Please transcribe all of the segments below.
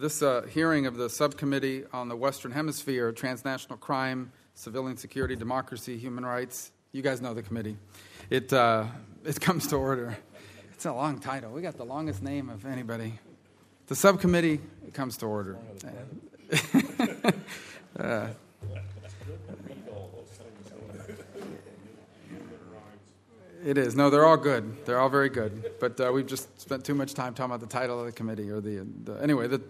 This uh, hearing of the subcommittee on the Western Hemisphere, transnational crime, civilian security, democracy, human rights. You guys know the committee. It, uh, it comes to order. It's a long title. We got the longest name of anybody. The subcommittee comes to order. uh, It is. No, they're all good. They're all very good. But uh, we've just spent too much time talking about the title of the committee or the, the anyway. The,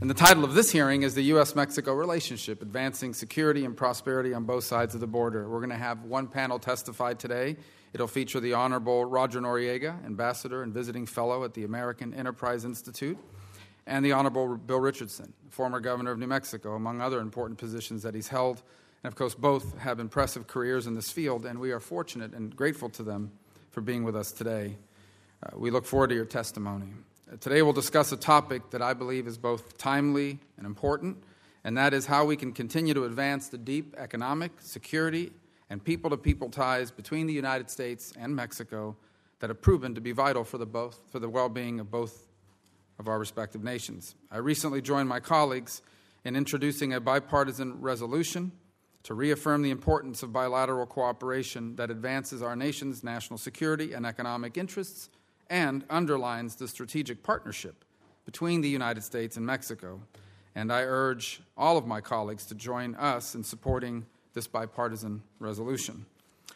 and the title of this hearing is the U.S.-Mexico relationship: advancing security and prosperity on both sides of the border. We're going to have one panel testify today. It'll feature the Honorable Roger Noriega, ambassador and visiting fellow at the American Enterprise Institute, and the Honorable Bill Richardson, former governor of New Mexico, among other important positions that he's held and of course, both have impressive careers in this field, and we are fortunate and grateful to them for being with us today. Uh, we look forward to your testimony. Uh, today, we'll discuss a topic that I believe is both timely and important, and that is how we can continue to advance the deep economic, security, and people to people ties between the United States and Mexico that have proven to be vital for the, both, for the well being of both of our respective nations. I recently joined my colleagues in introducing a bipartisan resolution to reaffirm the importance of bilateral cooperation that advances our nation's national security and economic interests and underlines the strategic partnership between the United States and Mexico. And I urge all of my colleagues to join us in supporting this bipartisan resolution.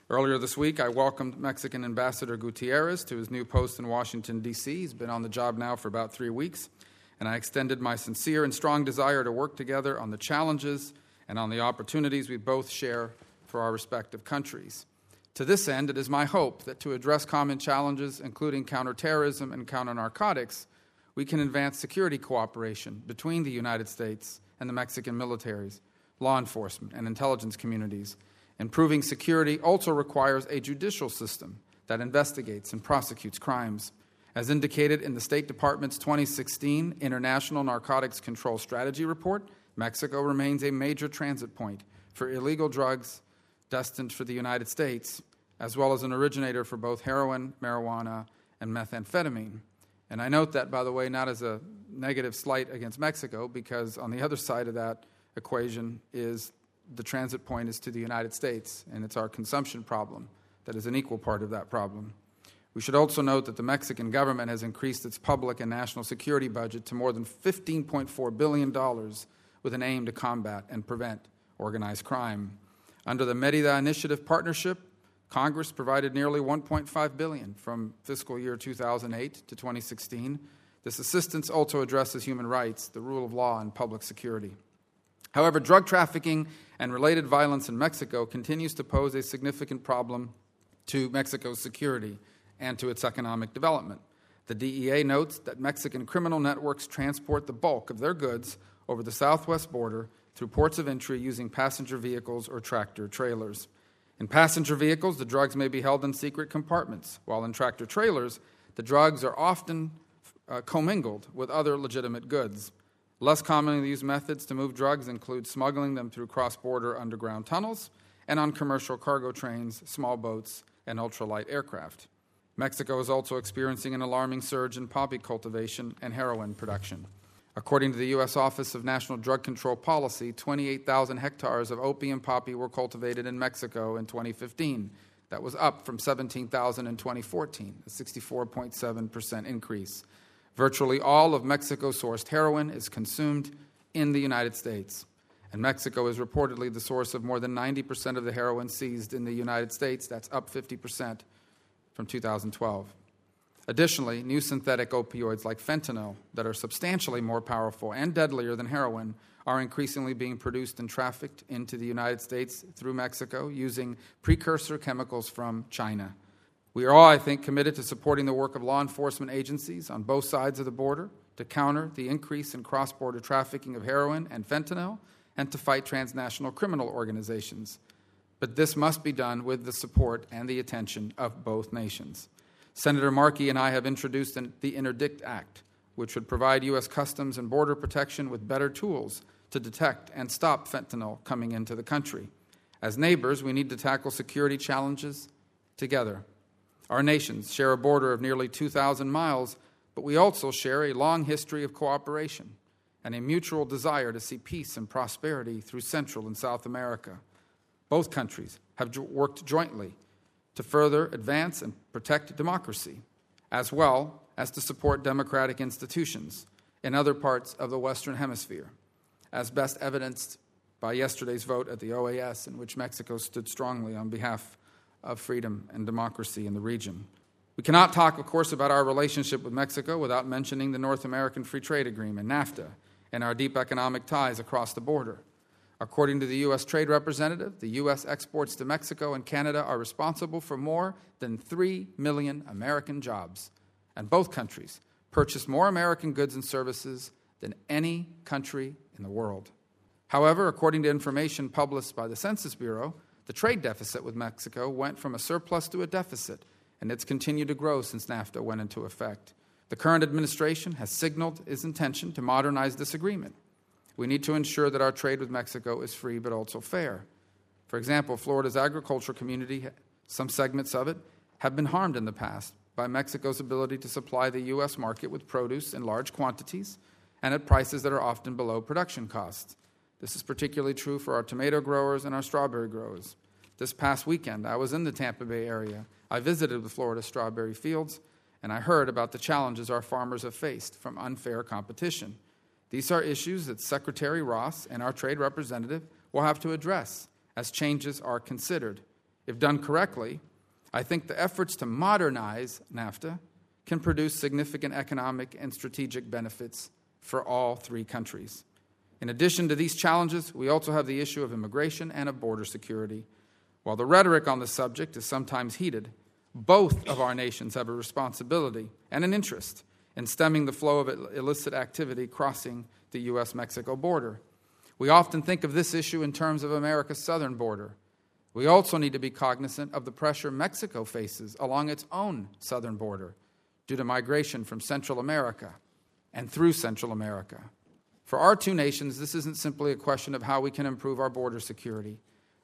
Earlier this week, I welcomed Mexican Ambassador Gutierrez to his new post in Washington, D.C. He's been on the job now for about three weeks, and I extended my sincere and strong desire to work together on the challenges and on the opportunities we both share for our respective countries. To this end, it is my hope that to address common challenges, including counterterrorism and counter narcotics, we can advance security cooperation between the United States and the Mexican militaries, law enforcement, and intelligence communities. Improving security also requires a judicial system that investigates and prosecutes crimes. As indicated in the State Department's 2016 International Narcotics Control Strategy Report, Mexico remains a major transit point for illegal drugs destined for the United States, as well as an originator for both heroin, marijuana, and methamphetamine. And I note that, by the way, not as a negative slight against Mexico, because on the other side of that equation is the transit point is to the United States, and it's our consumption problem that is an equal part of that problem. We should also note that the Mexican government has increased its public and national security budget to more than $15.4 billion with an aim to combat and prevent organized crime. Under the Merida Initiative Partnership, Congress provided nearly 1.5 billion from fiscal year 2008 to 2016. This assistance also addresses human rights, the rule of law, and public security. However, drug trafficking and related violence in Mexico continues to pose a significant problem to Mexico's security and to its economic development. The DEA notes that Mexican criminal networks transport the bulk of their goods over the southwest border through ports of entry using passenger vehicles or tractor trailers. In passenger vehicles, the drugs may be held in secret compartments, while in tractor trailers, the drugs are often uh, commingled with other legitimate goods. Less commonly used methods to move drugs include smuggling them through cross border underground tunnels and on commercial cargo trains, small boats, and ultralight aircraft. Mexico is also experiencing an alarming surge in poppy cultivation and heroin production. According to the U.S. Office of National Drug Control Policy, 28,000 hectares of opium poppy were cultivated in Mexico in 2015. That was up from 17,000 in 2014, a 64.7% increase. Virtually all of Mexico sourced heroin is consumed in the United States. And Mexico is reportedly the source of more than 90% of the heroin seized in the United States. That's up 50% from 2012. Additionally, new synthetic opioids like fentanyl, that are substantially more powerful and deadlier than heroin, are increasingly being produced and trafficked into the United States through Mexico using precursor chemicals from China. We are all, I think, committed to supporting the work of law enforcement agencies on both sides of the border to counter the increase in cross border trafficking of heroin and fentanyl and to fight transnational criminal organizations. But this must be done with the support and the attention of both nations. Senator Markey and I have introduced the Interdict Act, which would provide U.S. Customs and Border Protection with better tools to detect and stop fentanyl coming into the country. As neighbors, we need to tackle security challenges together. Our nations share a border of nearly 2,000 miles, but we also share a long history of cooperation. and a mutual desire to see peace and prosperity through Central and South America. Both countries have worked jointly to further advance and protect democracy, as well as to support democratic institutions in other parts of the Western Hemisphere, as best evidenced by yesterday's vote at the OAS, in which Mexico stood strongly on behalf of freedom and democracy in the region. We cannot talk, of course, about our relationship with Mexico without mentioning the North American Free Trade Agreement, NAFTA, and our deep economic ties across the border. According to the U.S. Trade Representative, the U.S. exports to Mexico and Canada are responsible for more than 3 million American jobs, and both countries purchase more American goods and services than any country in the world. However, according to information published by the Census Bureau, the trade deficit with Mexico went from a surplus to a deficit, and it's continued to grow since NAFTA went into effect. The current administration has signaled its intention to modernize this agreement. We need to ensure that our trade with Mexico is free but also fair. For example, Florida's agriculture community, some segments of it, have been harmed in the past by Mexico's ability to supply the U.S. market with produce in large quantities and at prices that are often below production costs. This is particularly true for our tomato growers and our strawberry growers. This past weekend, I was in the Tampa Bay area. I visited the Florida strawberry fields, and I heard about the challenges our farmers have faced from unfair competition. These are issues that Secretary Ross and our trade representative will have to address as changes are considered. If done correctly, I think the efforts to modernize NAFTA can produce significant economic and strategic benefits for all three countries. In addition to these challenges, we also have the issue of immigration and of border security. While the rhetoric on the subject is sometimes heated, both of our nations have a responsibility and an interest in stemming the flow of illicit activity crossing the U.S. Mexico border. We often think of this issue in terms of America's southern border. We also need to be cognizant of the pressure Mexico faces along its own southern border due to migration from Central America and through Central America. For our two nations, this isn't simply a question of how we can improve our border security.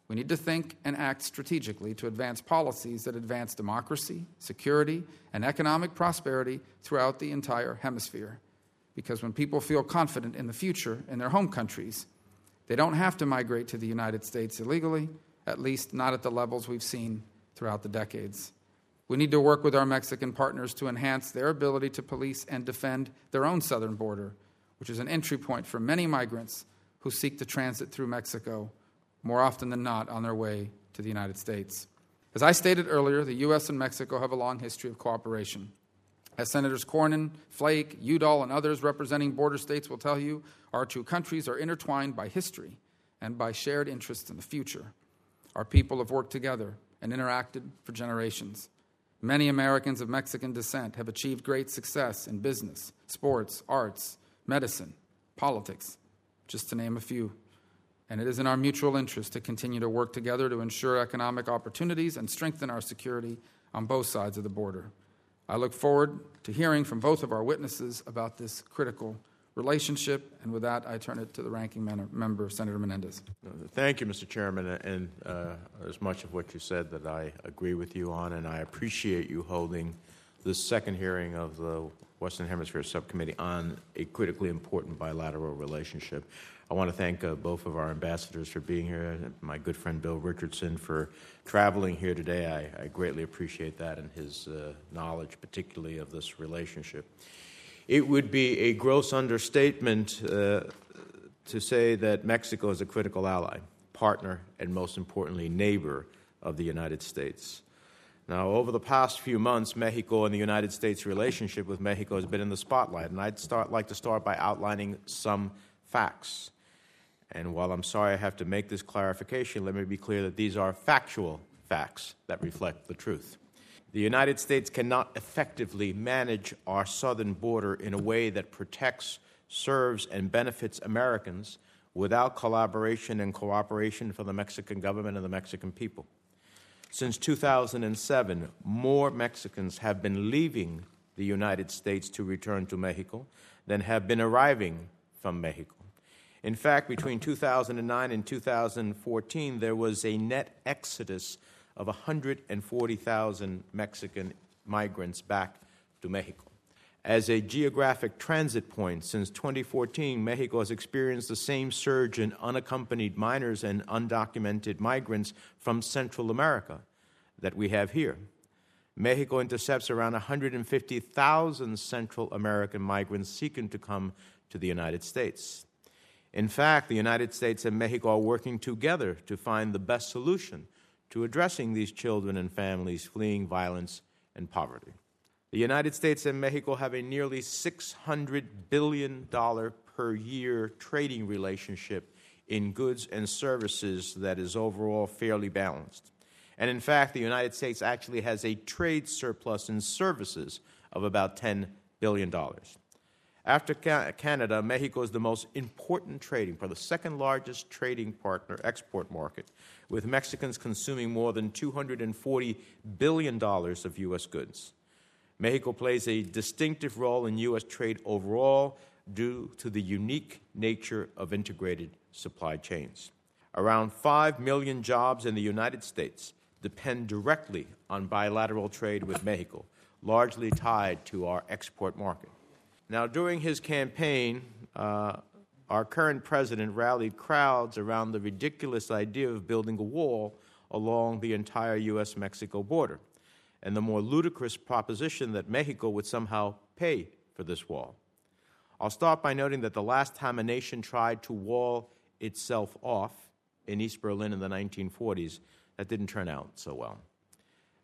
We need to think and act strategically to advance policies that advance democracy, security, and economic prosperity throughout the entire hemisphere. Because when people feel confident in the future in their home countries, they don't have to migrate to the United States illegally, at least not at the levels we've seen throughout the decades. We need to work with our Mexican partners to enhance their ability to police and defend their own southern border which is an entry point for many migrants who seek to transit through Mexico, more often than not on their way to the United States. As I stated earlier, the U.S. and Mexico have a long history of cooperation. As Senators Cornyn, Flake, Udall, and others representing border states will tell you, our two countries are intertwined by history and by shared interests in the future. Our people have worked together and interacted for generations. Many Americans of Mexican descent have achieved great success in business, sports, arts, medicine, politics, just to name a few. And it is in our mutual interest to continue to work together to ensure economic opportunities and strengthen our security on both sides of the border. I look forward to hearing from both of our witnesses about this critical relationship. And with that, I turn it to the ranking member, Senator Menendez. Thank you, Mr. Chairman. And uh, as much of what you said that I agree with you on, and I appreciate you holding this second hearing of the Western Hemisphere Subcommittee on a critically important bilateral relationship. I want to thank uh, both of our ambassadors for being here, my good friend Bill Richardson for traveling here today. I, I greatly appreciate that and his uh, knowledge, particularly of this relationship. It would be a gross understatement uh, to say that Mexico is a critical ally, partner, and most importantly, neighbor of the United States. Now, over the past few months, Mexico and the United States' relationship with Mexico has been in the spotlight, and I'd start, like to start by outlining some facts. And while I'm sorry I have to make this clarification, let me be clear that these are factual facts that reflect the truth. The United States cannot effectively manage our southern border in a way that protects, serves, and benefits Americans without collaboration and cooperation from the Mexican government and the Mexican people. Since 2007, more Mexicans have been leaving the United States to return to Mexico than have been arriving from Mexico. In fact, between 2009 and 2014, there was a net exodus of 140,000 Mexican migrants back to Mexico. As a geographic transit point, since 2014, Mexico has experienced the same surge in unaccompanied minors and undocumented migrants from Central America that we have here. Mexico intercepts around 150,000 Central American migrants seeking to come to the United States. In fact, the United States and Mexico are working together to find the best solution to addressing these children and families fleeing violence and poverty. The United States and Mexico have a nearly $600 billion per year trading relationship in goods and services that is overall fairly balanced. And in fact, the United States actually has a trade surplus in services of about $10 billion. After Canada, Mexico is the most important trading, for the second largest trading partner export market, with Mexicans consuming more than $240 billion of U.S. goods. Mexico plays a distinctive role in U.S. trade overall due to the unique nature of integrated supply chains. Around 5 million jobs in the United States depend directly on bilateral trade with Mexico, largely tied to our export market. Now, during his campaign, uh, our current president rallied crowds around the ridiculous idea of building a wall along the entire U.S. Mexico border and the more ludicrous proposition that Mexico would somehow pay for this wall. I'll start by noting that the last time a nation tried to wall itself off in East Berlin in the 1940s, that didn't turn out so well.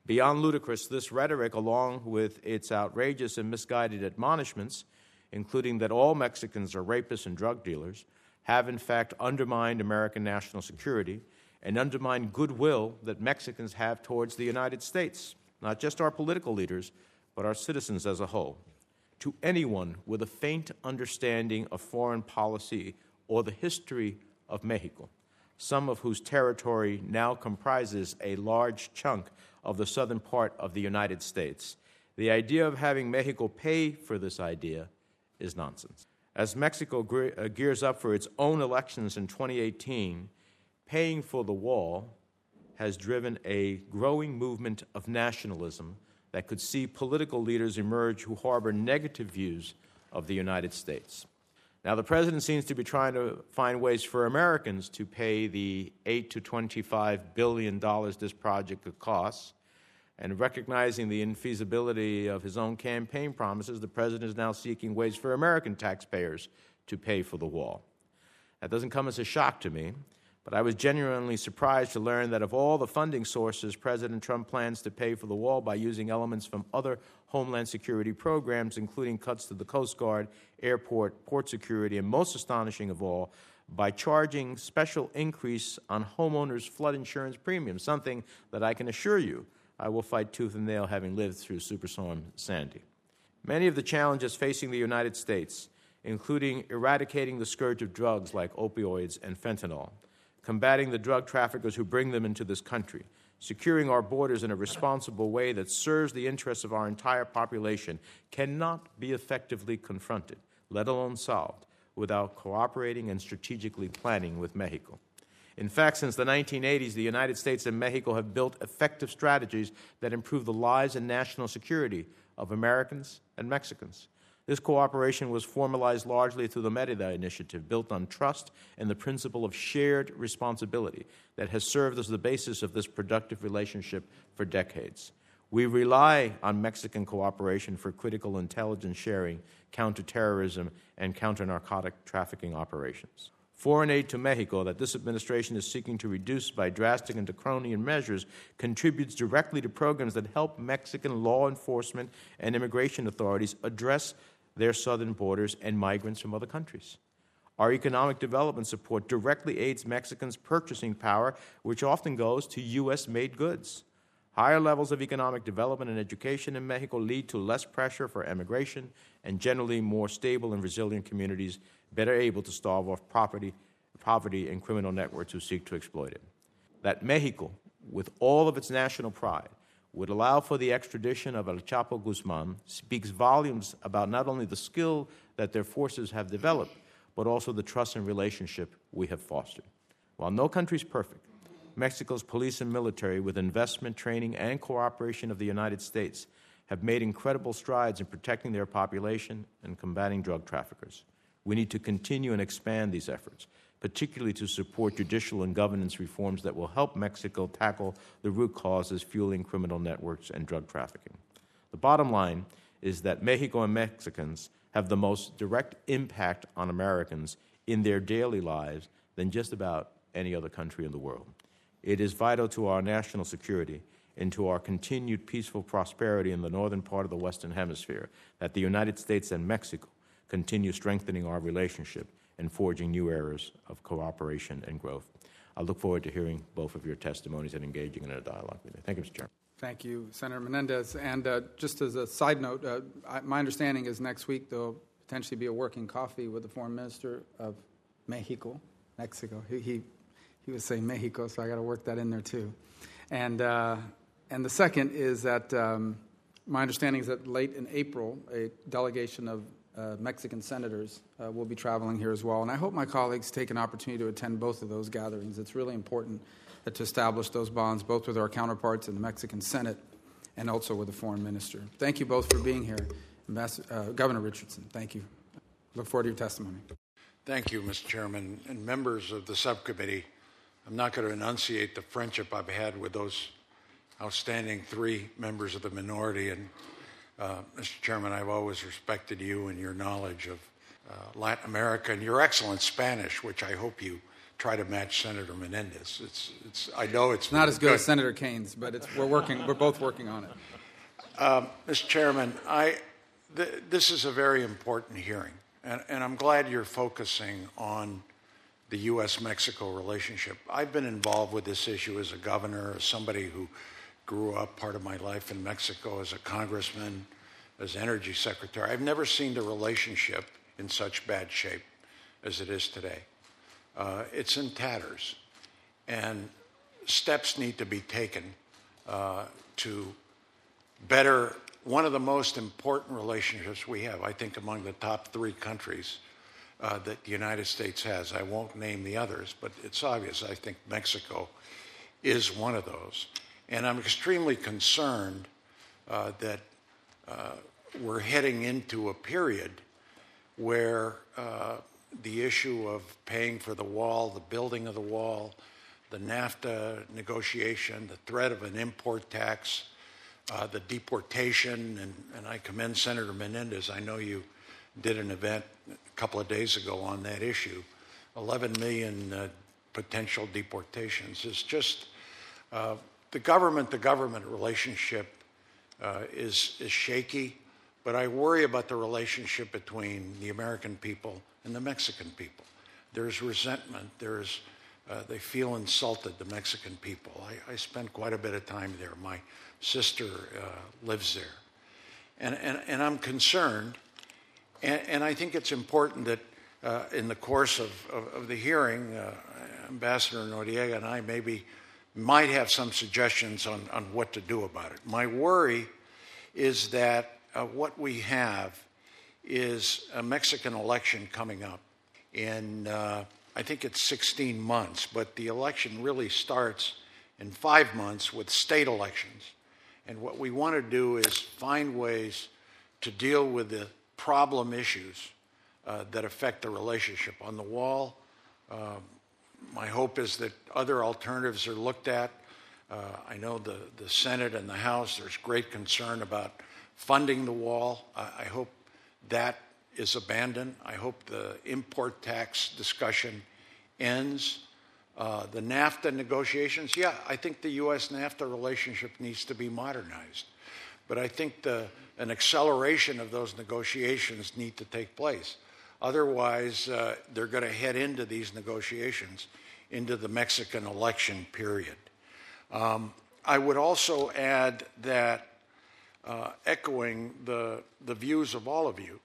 Beyond ludicrous, this rhetoric, along with its outrageous and misguided admonishments, including that all Mexicans are rapists and drug dealers, have in fact undermined American national security and undermined goodwill that Mexicans have towards the United States not just our political leaders, but our citizens as a whole. To anyone with a faint understanding of foreign policy or the history of Mexico, some of whose territory now comprises a large chunk of the southern part of the United States, the idea of having Mexico pay for this idea is nonsense. As Mexico uh, gears up for its own elections in 2018, paying for the wall has driven a growing movement of nationalism that could see political leaders emerge who harbor negative views of the United States. Now, the president seems to be trying to find ways for Americans to pay the 8 to 25 billion dollars this project could cost. And recognizing the infeasibility of his own campaign promises, the president is now seeking ways for American taxpayers to pay for the wall. That doesn't come as a shock to me. But I was genuinely surprised to learn that of all the funding sources, President Trump plans to pay for the wall by using elements from other Homeland Security programs, including cuts to the Coast Guard, airport, port security, and most astonishing of all, by charging special increase on homeowners' flood insurance premiums, something that I can assure you I will fight tooth and nail having lived through Superstorm Sandy. Many of the challenges facing the United States, including eradicating the scourge of drugs like opioids and fentanyl, combating the drug traffickers who bring them into this country, securing our borders in a responsible way that serves the interests of our entire population cannot be effectively confronted, let alone solved, without cooperating and strategically planning with Mexico. In fact, since the 1980s, the United States and Mexico have built effective strategies that improve the lives and national security of Americans and Mexicans. This cooperation was formalized largely through the Merida Initiative, built on trust and the principle of shared responsibility that has served as the basis of this productive relationship for decades. We rely on Mexican cooperation for critical intelligence sharing, counterterrorism, and counter narcotic trafficking operations. Foreign aid to Mexico that this administration is seeking to reduce by drastic and draconian measures contributes directly to programs that help Mexican law enforcement and immigration authorities address their southern borders and migrants from other countries. Our economic development support directly aids Mexicans' purchasing power, which often goes to U.S. made goods. Higher levels of economic development and education in Mexico lead to less pressure for emigration and generally more stable and resilient communities, better able to starve off property, poverty and criminal networks who seek to exploit it. That Mexico, with all of its national pride, would allow for the extradition of El Chapo Guzman speaks volumes about not only the skill that their forces have developed, but also the trust and relationship we have fostered. While no country is perfect, Mexico's police and military, with investment, training, and cooperation of the United States, have made incredible strides in protecting their population and combating drug traffickers. We need to continue and expand these efforts, particularly to support judicial and governance reforms that will help Mexico tackle the root causes fueling criminal networks and drug trafficking. The bottom line is that Mexico and Mexicans have the most direct impact on Americans in their daily lives than just about any other country in the world. It is vital to our national security and to our continued peaceful prosperity in the northern part of the Western Hemisphere that the United States and Mexico continue strengthening our relationship and forging new eras of cooperation and growth. I look forward to hearing both of your testimonies and engaging in a dialogue with you. Thank you, Mr. Chairman. Thank you, Senator Menendez. And uh, just as a side note, uh, I, my understanding is next week there'll potentially be a working coffee with the foreign minister of Mexico, Mexico. He, he, he was saying Mexico, so I got to work that in there too. And, uh, and the second is that um, my understanding is that late in April, a delegation of uh, Mexican senators uh, will be traveling here as well. And I hope my colleagues take an opportunity to attend both of those gatherings. It's really important to establish those bonds, both with our counterparts in the Mexican Senate and also with the foreign minister. Thank you both for being here. Uh, Governor Richardson, thank you. Look forward to your testimony. Thank you, Mr. Chairman, and members of the subcommittee. I'm not going to enunciate the friendship I've had with those outstanding three members of the minority. And, uh, Mr. Chairman, I've always respected you and your knowledge of uh, Latin America and your excellent Spanish, which I hope you try to match Senator Menendez. It's, it's, I know it's not as good, good, as Senator Kaine's, but it's, we're working. We're both working on it. Um, Mr. Chairman, I, th- this is a very important hearing. And, and I'm glad you're focusing on the U.S. Mexico relationship. I've been involved with this issue as a governor, as somebody who grew up part of my life in Mexico, as a congressman, as energy secretary. I've never seen the relationship in such bad shape as it is today. Uh, it's in tatters, and steps need to be taken uh, to better one of the most important relationships we have, I think, among the top three countries uh, that the United States has. I won't name the others, but it's obvious. I think Mexico is one of those. And I'm extremely concerned uh, that uh, we're heading into a period where uh, the issue of paying for the wall, the building of the wall, the NAFTA negotiation, the threat of an import tax, uh, the deportation, and, and I commend Senator Menendez. I know you did an event a couple of days ago on that issue. 11 million uh, potential deportations is just uh, the government to government relationship uh, is, is shaky, but I worry about the relationship between the American people and the Mexican people. There's resentment, there's uh, they feel insulted, the Mexican people. I, I spent quite a bit of time there. My sister uh, lives there. And, and, and I'm concerned, and, and I think it's important that uh, in the course of, of, of the hearing, uh, Ambassador Noriega and I maybe might have some suggestions on, on what to do about it. My worry is that uh, what we have is a Mexican election coming up in, uh, I think it's 16 months, but the election really starts in five months with state elections. And what we want to do is find ways to deal with the problem issues uh, that affect the relationship. On the wall, uh, my hope is that other alternatives are looked at. Uh, I know the, the Senate and the House, there's great concern about funding the wall. I hope that is abandoned. I hope the import tax discussion ends. Uh, the NAFTA negotiations, yeah, I think the U.S. NAFTA relationship needs to be modernized. But I think the, an acceleration of those negotiations need to take place. Otherwise, uh, they're going to head into these negotiations into the Mexican election period. Um, I would also add that, uh, echoing the, the views of all of you,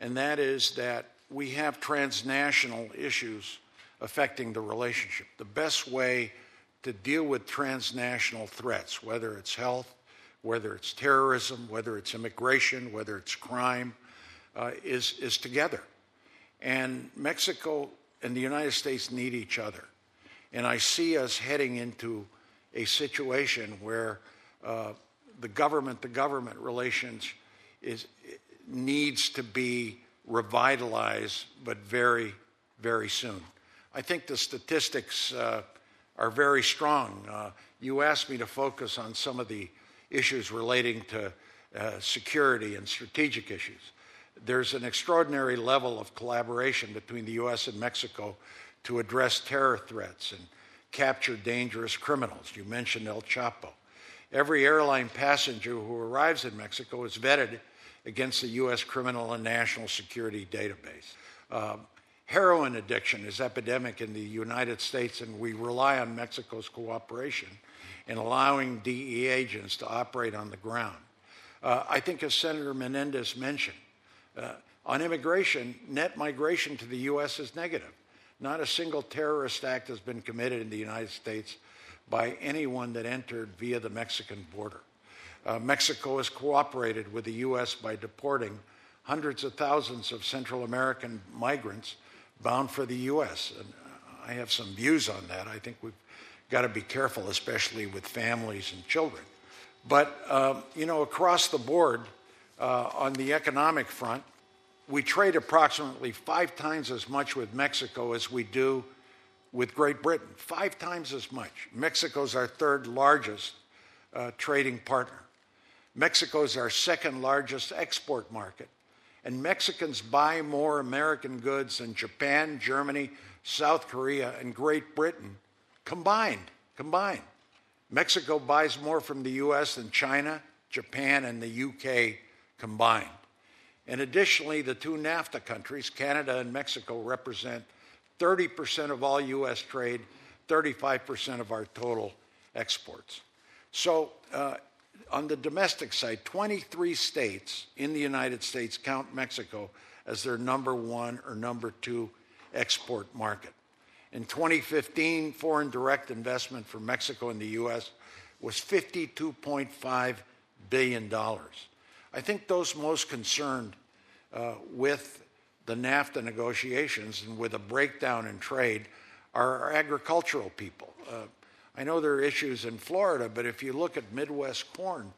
and that is that we have transnational issues affecting the relationship. The best way to deal with transnational threats, whether it's health, whether it's terrorism, whether it's immigration, whether it's crime, uh, is, is together. And Mexico and the United States need each other. And I see us heading into a situation where uh, the government to government relations is, needs to be revitalized, but very, very soon. I think the statistics uh, are very strong. Uh, you asked me to focus on some of the issues relating to uh, security and strategic issues. There's an extraordinary level of collaboration between the U.S. and Mexico to address terror threats and capture dangerous criminals. You mentioned El Chapo. Every airline passenger who arrives in Mexico is vetted against the U.S. criminal and national security database. Uh, heroin addiction is epidemic in the United States, and we rely on Mexico's cooperation in allowing DEA agents to operate on the ground. Uh, I think, as Senator Menendez mentioned, uh, on immigration, net migration to the U.S. is negative. Not a single terrorist act has been committed in the United States by anyone that entered via the Mexican border. Uh, Mexico has cooperated with the U.S. by deporting hundreds of thousands of Central American migrants bound for the U.S. And I have some views on that. I think we've got to be careful, especially with families and children. But, um, you know, across the board, uh, on the economic front, we trade approximately five times as much with Mexico as we do with Great Britain. Five times as much. Mexico's our third largest uh, trading partner. Mexico is our second largest export market. And Mexicans buy more American goods than Japan, Germany, South Korea, and Great Britain combined. Combined. Mexico buys more from the US than China, Japan, and the UK combined. And additionally, the two NAFTA countries, Canada and Mexico, represent 30% of all US trade, 35% of our total exports. So, uh, on the domestic side, 23 states in the United States count Mexico as their number one or number two export market. In 2015, foreign direct investment from Mexico in the U.S. was $52.5 billion. I think those most concerned uh, with the NAFTA negotiations and with a breakdown in trade are agricultural people. Uh, I know there are issues in Florida, but if you look at Midwest corn,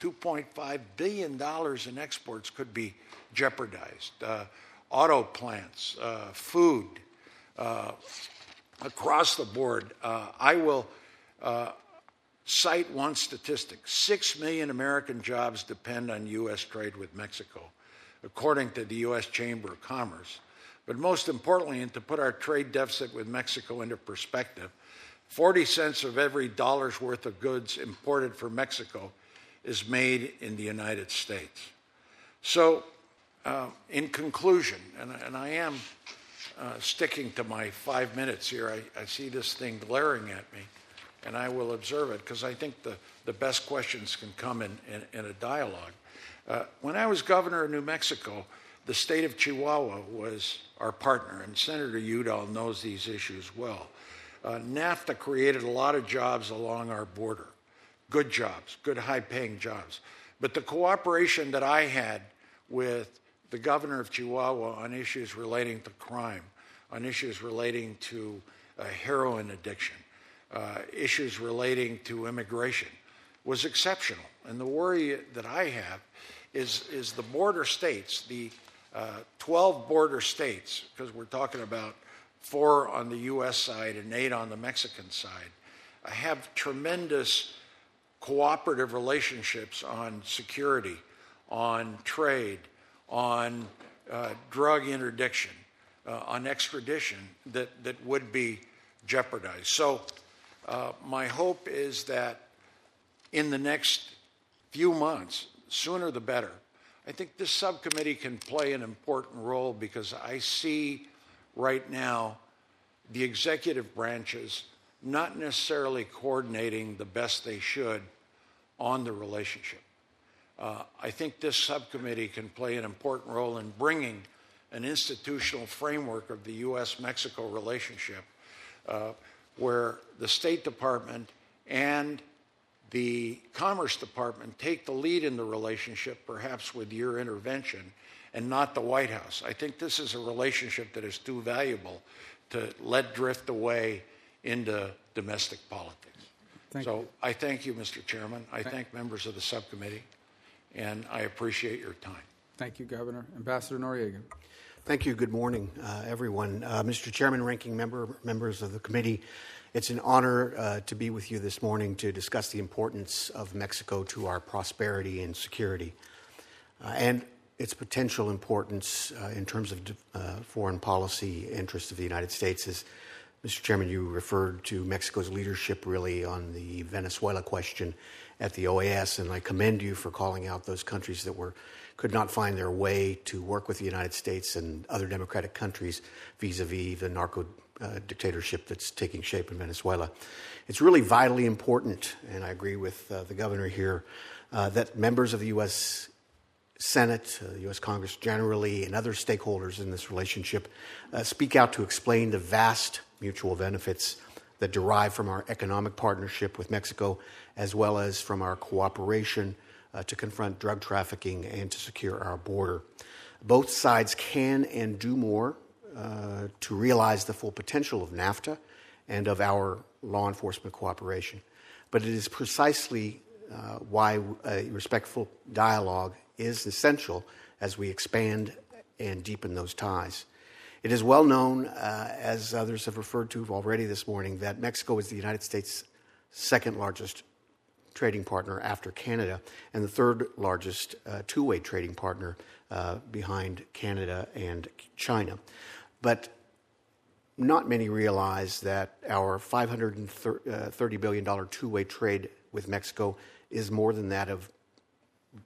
$2.5 billion in exports could be jeopardized. Uh, auto plants, uh, food, uh, across the board. Uh, I will uh, cite one statistic 6 million American jobs depend on U.S. trade with Mexico, according to the U.S. Chamber of Commerce. But most importantly, and to put our trade deficit with Mexico into perspective, 40 cents of every dollar's worth of goods imported from Mexico is made in the United States. So, uh, in conclusion, and, and I am uh, sticking to my five minutes here, I, I, see this thing glaring at me, and I will observe it because I think the, the best questions can come in, in, in a dialogue. Uh, when I was governor of New Mexico, the state of Chihuahua was our partner, and Senator Udall knows these issues well. Uh, NAFTA created a lot of jobs along our border, good jobs, good high paying jobs. But the cooperation that I had with the governor of Chihuahua on issues relating to crime, on issues relating to uh, heroin addiction, uh, issues relating to immigration was exceptional. And the worry that I have is, is the border states, the uh, 12 border states, because we're talking about four on the U.S. side and eight on the Mexican side, have tremendous cooperative relationships on security, on trade, on uh, drug interdiction, uh, on extradition that, that would be jeopardized. So, uh, my hope is that in the next few months, sooner the better, I think this subcommittee can play an important role because I see right now the executive branches not necessarily coordinating the best they should on the relationship. Uh, I think this subcommittee can play an important role in bringing an institutional framework of the U.S. Mexico relationship uh, where the State Department and the Commerce Department take the lead in the relationship, perhaps with your intervention, and not the White House. I think this is a relationship that is too valuable to let drift away into domestic politics. Thank so you. I thank you, Mr. Chairman. I thank members of the subcommittee, and I appreciate your time. Thank you, Governor. Ambassador Noriega. Thank you. Good morning, uh, everyone. Uh, Mr. Chairman, ranking member, members of the committee, it's an honor uh, to be with you this morning to discuss the importance of Mexico to our prosperity and security, uh, and its potential importance uh, in terms of uh, foreign policy interests of the United States. As Mr. Chairman, you referred to Mexico's leadership really on the Venezuela question at the OAS, and I commend you for calling out those countries that were could not find their way to work with the United States and other democratic countries vis-a-vis the narco uh, dictatorship that's taking shape in Venezuela. It's really vitally important, and I agree with uh, the governor here, uh, that members of the U.S. Senate, uh, U.S. Congress generally, and other stakeholders in this relationship uh, speak out to explain the vast mutual benefits that derive from our economic partnership with Mexico, as well as from our cooperation uh, to confront drug trafficking and to secure our border. Both sides can and do more uh, to realize the full potential of NAFTA and of our law enforcement cooperation. But it is precisely uh, why respectful dialogue is essential as we expand and deepen those ties. It is well known, uh, as others have referred to already this morning, that Mexico is the United States' second largest trading partner after Canada and the third largest uh, two way trading partner uh, behind Canada and China. But not many realize that our $530 billion two way trade with Mexico is more than that of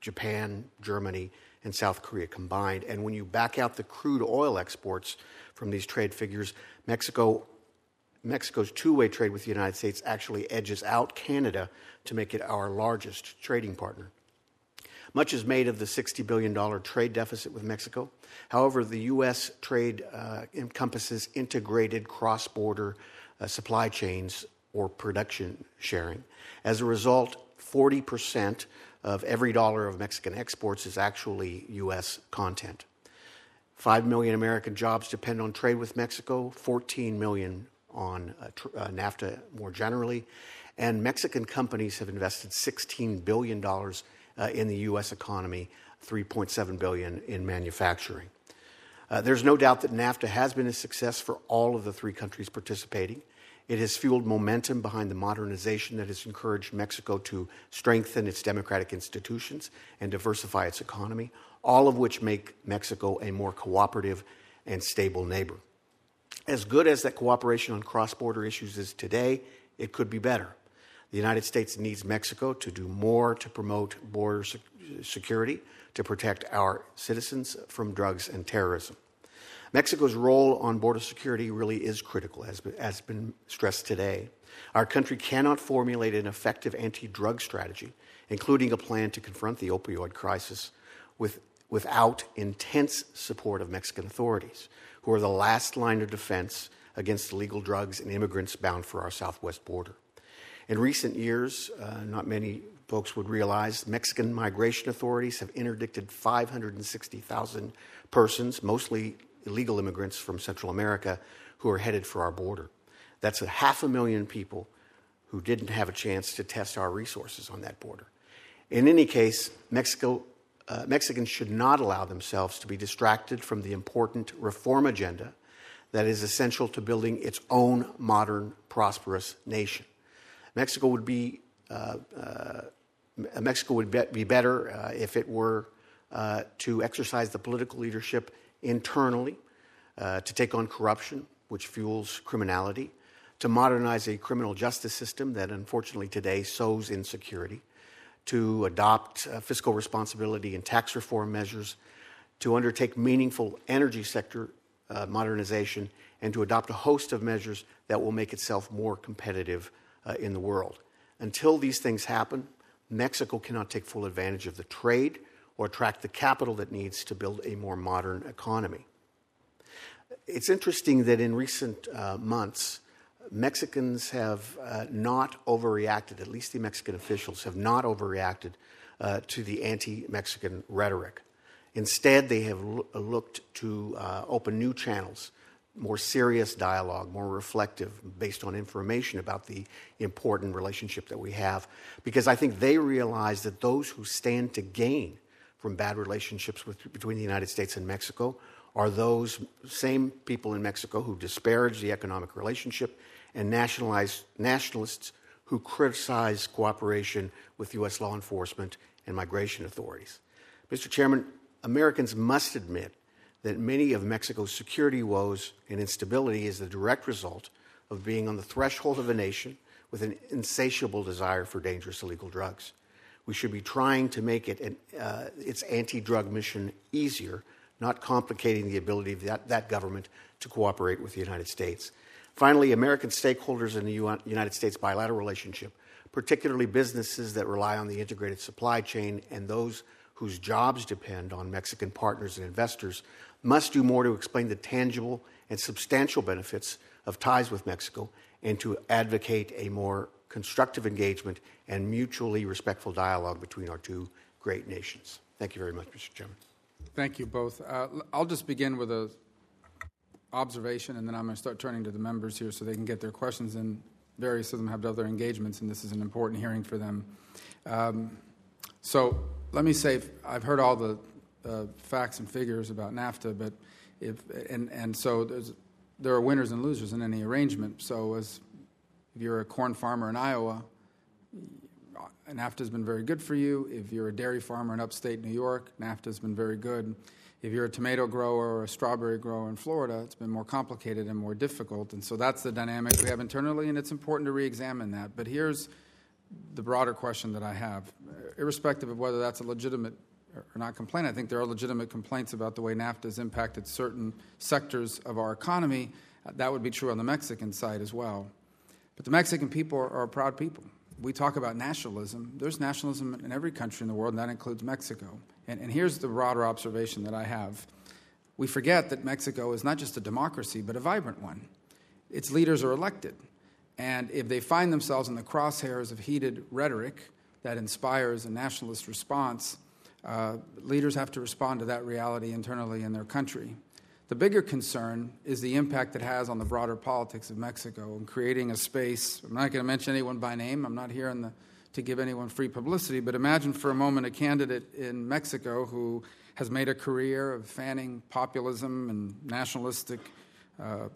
Japan, Germany, and South Korea combined. And when you back out the crude oil exports from these trade figures, Mexico, Mexico's two way trade with the United States actually edges out Canada to make it our largest trading partner. Much is made of the $60 billion trade deficit with Mexico. However, the U.S. trade uh, encompasses integrated cross border uh, supply chains or production sharing. As a result, 40% of every dollar of Mexican exports is actually U.S. content. 5 million American jobs depend on trade with Mexico, 14 million on uh, uh, NAFTA more generally, and Mexican companies have invested $16 billion uh, in the U.S. economy, 3.7 billion in manufacturing. Uh, there's no doubt that NAFTA has been a success for all of the three countries participating. It has fueled momentum behind the modernization that has encouraged Mexico to strengthen its democratic institutions and diversify its economy, all of which make Mexico a more cooperative and stable neighbor. As good as that cooperation on cross border issues is today, it could be better. The United States needs Mexico to do more to promote border security, to protect our citizens from drugs and terrorism. Mexico's role on border security really is critical, as has been stressed today. Our country cannot formulate an effective anti drug strategy, including a plan to confront the opioid crisis, with, without intense support of Mexican authorities, who are the last line of defense against illegal drugs and immigrants bound for our southwest border. In recent years, uh, not many folks would realize, Mexican migration authorities have interdicted 560,000 persons, mostly illegal immigrants from Central America, who are headed for our border. That's a half a million people who didn't have a chance to test our resources on that border. In any case, Mexico, uh, Mexicans should not allow themselves to be distracted from the important reform agenda that is essential to building its own modern, prosperous nation. Mexico would be uh, uh, Mexico would be, be better uh, if it were uh, to exercise the political leadership internally, uh, to take on corruption, which fuels criminality, to modernize a criminal justice system that unfortunately today sows insecurity, to adopt uh, fiscal responsibility and tax reform measures, to undertake meaningful energy sector modernization, and to adopt a host of measures that will make itself more competitive uh, in the world. Until these things happen, Mexico cannot take full advantage of the trade or attract the capital that needs to build a more modern economy. It's interesting that in recent uh, months, Mexicans have uh, not overreacted, at least the Mexican officials have not overreacted uh, to the anti Mexican rhetoric. Instead, they have lo- looked to uh, open new channels more serious dialogue, more reflective, based on information about the important relationship that we have. Because I think they realize that those who stand to gain from bad relationships with, between the United States and Mexico are those same people in Mexico who disparage the economic relationship and nationalists who criticize cooperation with U.S. law enforcement and migration authorities. Mr. Chairman, Americans must admit that many of Mexico's security woes and instability is the direct result of being on the threshold of a nation with an insatiable desire for dangerous illegal drugs. We should be trying to make it an, uh, its anti drug mission easier, not complicating the ability of that, that, government to cooperate with the United States. Finally, American stakeholders in the United States bilateral relationship, particularly businesses that rely on the integrated supply chain and those whose jobs depend on Mexican partners and investors, must do more to explain the tangible and substantial benefits of ties with Mexico and to advocate a more constructive engagement and mutually respectful dialogue between our two great nations. Thank you very much, Mr. Chairman. Thank you both. Uh, I'll just begin with a observation, and then I'm going to start turning to the members here so they can get their questions in. Various of them have other engagements, and this is an important hearing for them. Um, so let me say, I've heard all the uh, facts and figures about NAFTA, but if and and so there are winners and losers in any arrangement. So as if you're a corn farmer in Iowa, NAFTA has been very good for you. If you're a dairy farmer in upstate New York, NAFTA has been very good. If you're a tomato grower or a strawberry grower in Florida, it's been more complicated and more difficult. And so that's the dynamic we have internally, and it's important to re examine that. But here's the broader question that I have, irrespective of whether that's a legitimate or not complaint. I think there are legitimate complaints about the way NAFTA has impacted certain sectors of our economy. That would be true on the Mexican side as well. But the Mexican people are, are proud people. We talk about nationalism. There's nationalism in every country in the world, and that includes Mexico. And, and here's the broader observation that I have we forget that Mexico is not just a democracy, but a vibrant one. Its leaders are elected. And if they find themselves in the crosshairs of heated rhetoric that inspires a nationalist response, uh, leaders have to respond to that reality internally in their country. The bigger concern is the impact it has on the broader politics of Mexico and creating a space. I'm not going to mention anyone by name. I'm not here in the, to give anyone free publicity, but imagine for a moment a candidate in Mexico who has made a career of fanning populism and nationalistic uh,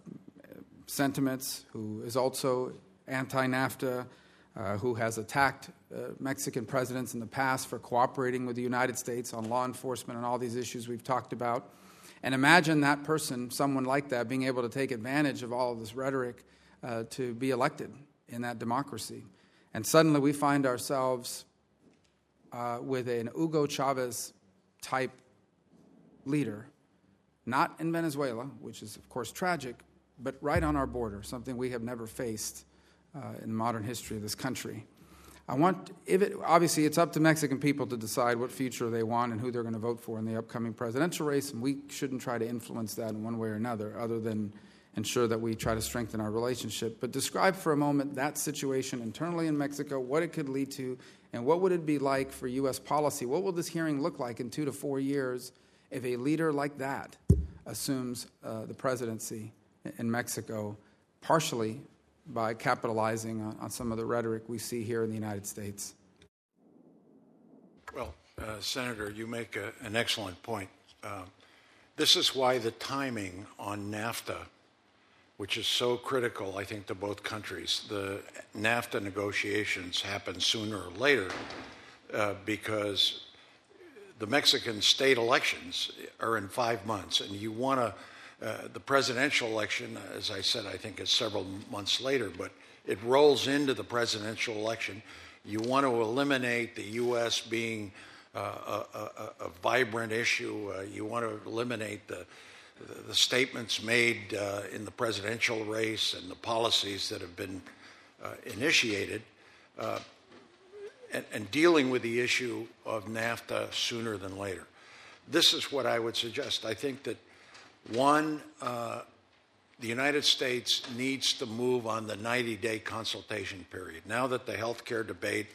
sentiments, who is also anti NAFTA, uh, who has attacked uh, Mexican presidents in the past for cooperating with the United States on law enforcement and all these issues we've talked about. And imagine that person, someone like that, being able to take advantage of all of this rhetoric uh, to be elected in that democracy. And suddenly we find ourselves uh, with an Hugo Chavez type leader, not in Venezuela, which is, of course, tragic, but right on our border, something we have never faced uh, in modern history of this country. I want, if it, obviously, it's up to Mexican people to decide what future they want and who they're going to vote for in the upcoming presidential race, and we shouldn't try to influence that in one way or another, other than ensure that we try to strengthen our relationship. But describe for a moment that situation internally in Mexico, what it could lead to, and what would it be like for U.S. policy? What will this hearing look like in two to four years if a leader like that assumes uh, the presidency in Mexico, partially by capitalizing on, on, some of the rhetoric we see here in the United States. Well, uh, Senator, you make a, an excellent point. Uh, this is why the timing on NAFTA, which is so critical, I think, to both countries, the NAFTA negotiations happen sooner or later uh, because the Mexican state elections are in five months, and you want to uh, the presidential election, as I said, I think is several months later, but it rolls into the presidential election. You want to eliminate the U.S. being uh, a, a, a, vibrant issue. Uh, you want to eliminate the, the, statements made uh, in the presidential race and the policies that have been uh, initiated. And, and dealing with the issue of NAFTA sooner than later. This is what I would suggest. I think that one, uh, the United States needs to move on the 90 day consultation period. Now that the health care debate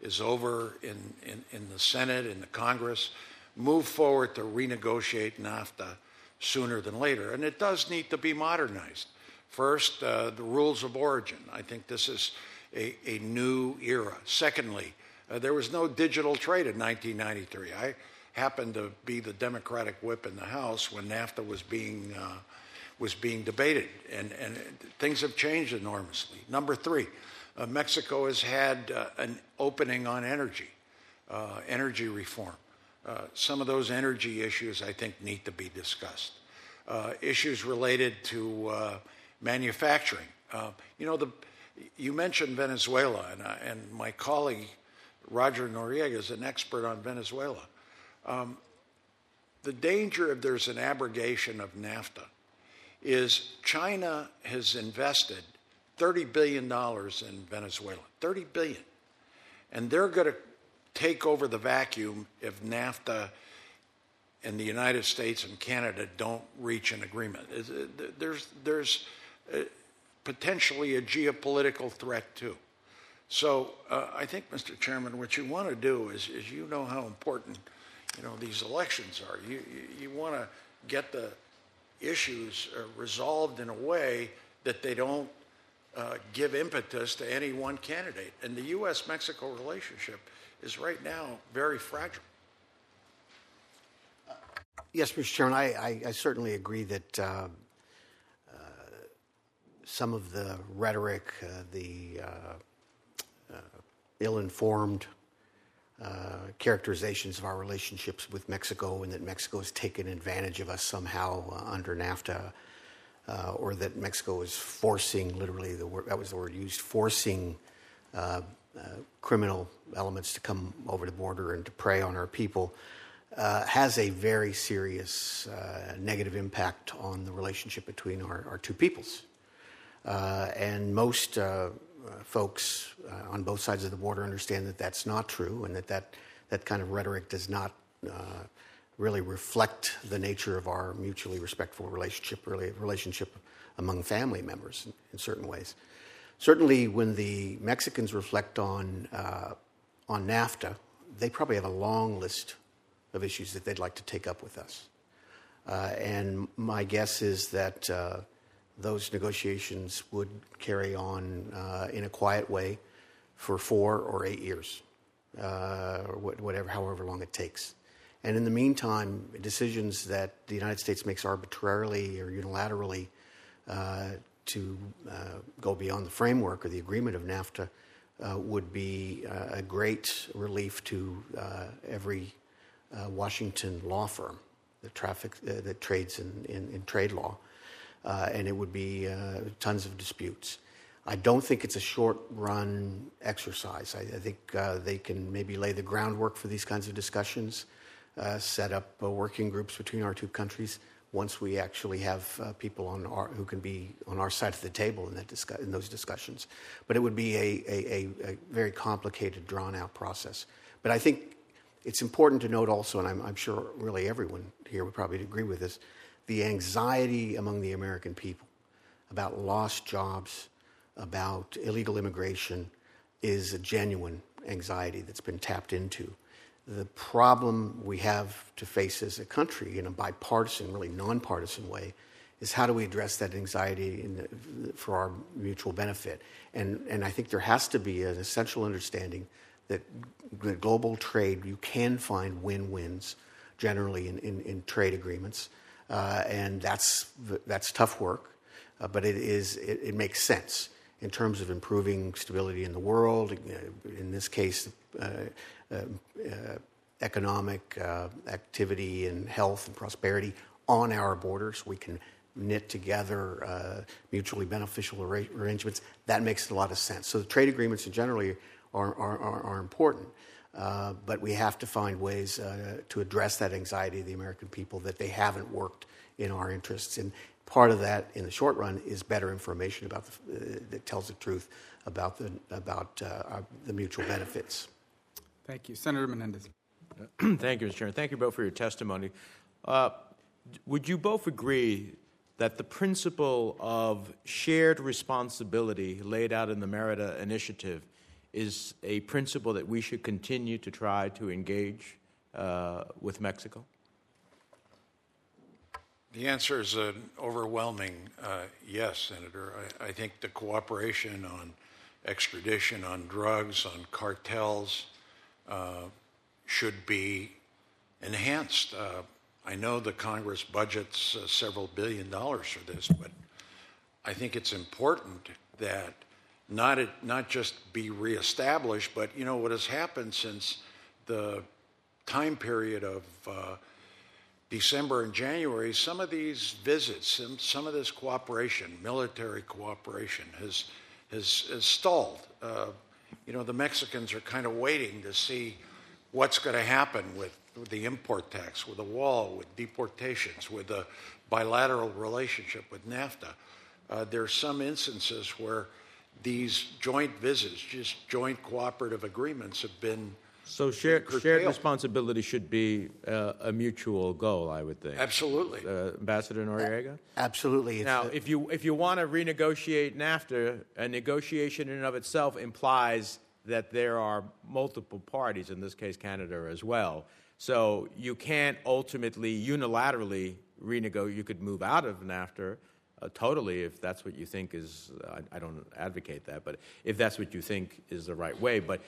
is over in, in, in, the Senate, in the Congress, move forward to renegotiate NAFTA sooner than later. And it does need to be modernized. First, uh, the rules of origin. I think this is a, a new era. Secondly, uh, there was no digital trade in 1993. I happened to be the Democratic whip in the House when NAFTA was being uh, was being debated, and, and things have changed enormously. Number three, uh, Mexico has had uh, an opening on energy, uh, energy reform. Uh, some of those energy issues, I think, need to be discussed. issues related to manufacturing. you know, the, you mentioned Venezuela, and, and my colleague Roger Noriega is an expert on Venezuela. Um, the danger if there's an abrogation of NAFTA is China has invested $30 billion in Venezuela. 30 billion. And they're going to take over the vacuum if NAFTA and the United States and Canada don't reach an agreement. There's, there's potentially a geopolitical threat too. So uh, I think, Mr. Chairman, what you want to do is, is you know how important you know these elections are. You you, you want to get the issues uh, resolved in a way that they don't uh, give impetus to any one candidate. And the U.S.-Mexico relationship is right now very fragile. Yes, Mr. Chairman, I, I, I certainly agree that uh, uh some of the rhetoric, uh, the uh, ill-informed uh, characterizations of our relationships with Mexico and that Mexico has taken advantage of us somehow uh, under NAFTA, uh, or that Mexico is forcing, literally, the word, that was the word used, forcing uh, uh, criminal elements to come over the border and to prey on our people, uh, has a very serious negative impact on the relationship between our, our two peoples. and most uh, folks uh, on both sides of the border understand that that's not true and that that, that kind of rhetoric does not uh, really reflect the nature of our mutually respectful relationship, really relationship among family members in, in certain ways. Certainly, when the Mexicans reflect on uh, on NAFTA, they probably have a long list of issues that they'd like to take up with us. Uh, and my guess is that uh, those negotiations would carry on uh, in a quiet way for four or eight years, uh, whatever, however long it takes. And in the meantime, decisions that the United States makes arbitrarily or unilaterally uh, to uh, go beyond the framework or the agreement of NAFTA uh, would be uh, a great relief to every Washington law firm that traffic that trades in, in, in trade law and it would be tons of disputes. I don't think it's a short run exercise. I, I think uh, they can maybe lay the groundwork for these kinds of discussions, uh, set up uh, working groups between our two countries once we actually have uh, people on our, who can be on our side of the table in, that discuss, in those discussions. But it would be a, a, a, very complicated, drawn out process. But I think it's important to note also, and I'm, I'm sure really everyone here would probably agree with this, the anxiety among the American people about lost jobs, about illegal immigration, is a genuine anxiety that's been tapped into. The problem we have to face as a country in a bipartisan, really nonpartisan way is how do we address that anxiety the, for our mutual benefit? And, and I think there has to be an essential understanding that global trade, you can find win wins generally in, in, in trade agreements. Uh, and that's, that's tough work, uh, but it, is, it, it, makes sense in terms of improving stability in the world, in this case, uh economic uh, activity and health and prosperity on our borders. We can knit together mutually beneficial ar- arrangements. That makes a lot of sense. So the trade agreements generally are, are, are, are important. Uh, but we have to find ways uh, to address that anxiety of the American people that they haven't worked in our interests. And part of that, in the short run, is better information about the, uh, that tells the truth about the about uh, the mutual benefits. Thank you, Senator Menendez. Thank you, Mr. Chairman. Thank you both for your testimony. Uh, would you both agree that the principle of shared responsibility laid out in the Merida Initiative is a principle that we should continue to try to engage uh, with Mexico? The answer is an overwhelming uh, yes, Senator. I, I, think the cooperation on extradition, on drugs, on cartels should be enhanced. Uh, I know the Congress budgets uh, several billion dollars for this, but I think it's important that not it, not just be reestablished, but you know what has happened since the time period of uh, December and January, some of these visits, some, some of this cooperation, military cooperation, has, has, has stalled. Uh, you know, the Mexicans are kind of waiting to see what's going to happen with, the import tax, with the wall, with deportations, with the bilateral relationship with NAFTA. Uh, there are some instances where these joint visits, just joint cooperative agreements, have been so shared, shared responsibility should be uh, a mutual goal, I would think. Absolutely, uh, Ambassador Noriega. Absolutely. Now, if you if you want to renegotiate NAFTA, a negotiation in and of itself implies that there are multiple parties. In this case, Canada as well. So you can't ultimately unilaterally renegotiate. You could move out of NAFTA. Uh, totally, if that's what you think is, I, I don't advocate that, but if that's what you think is the right way. But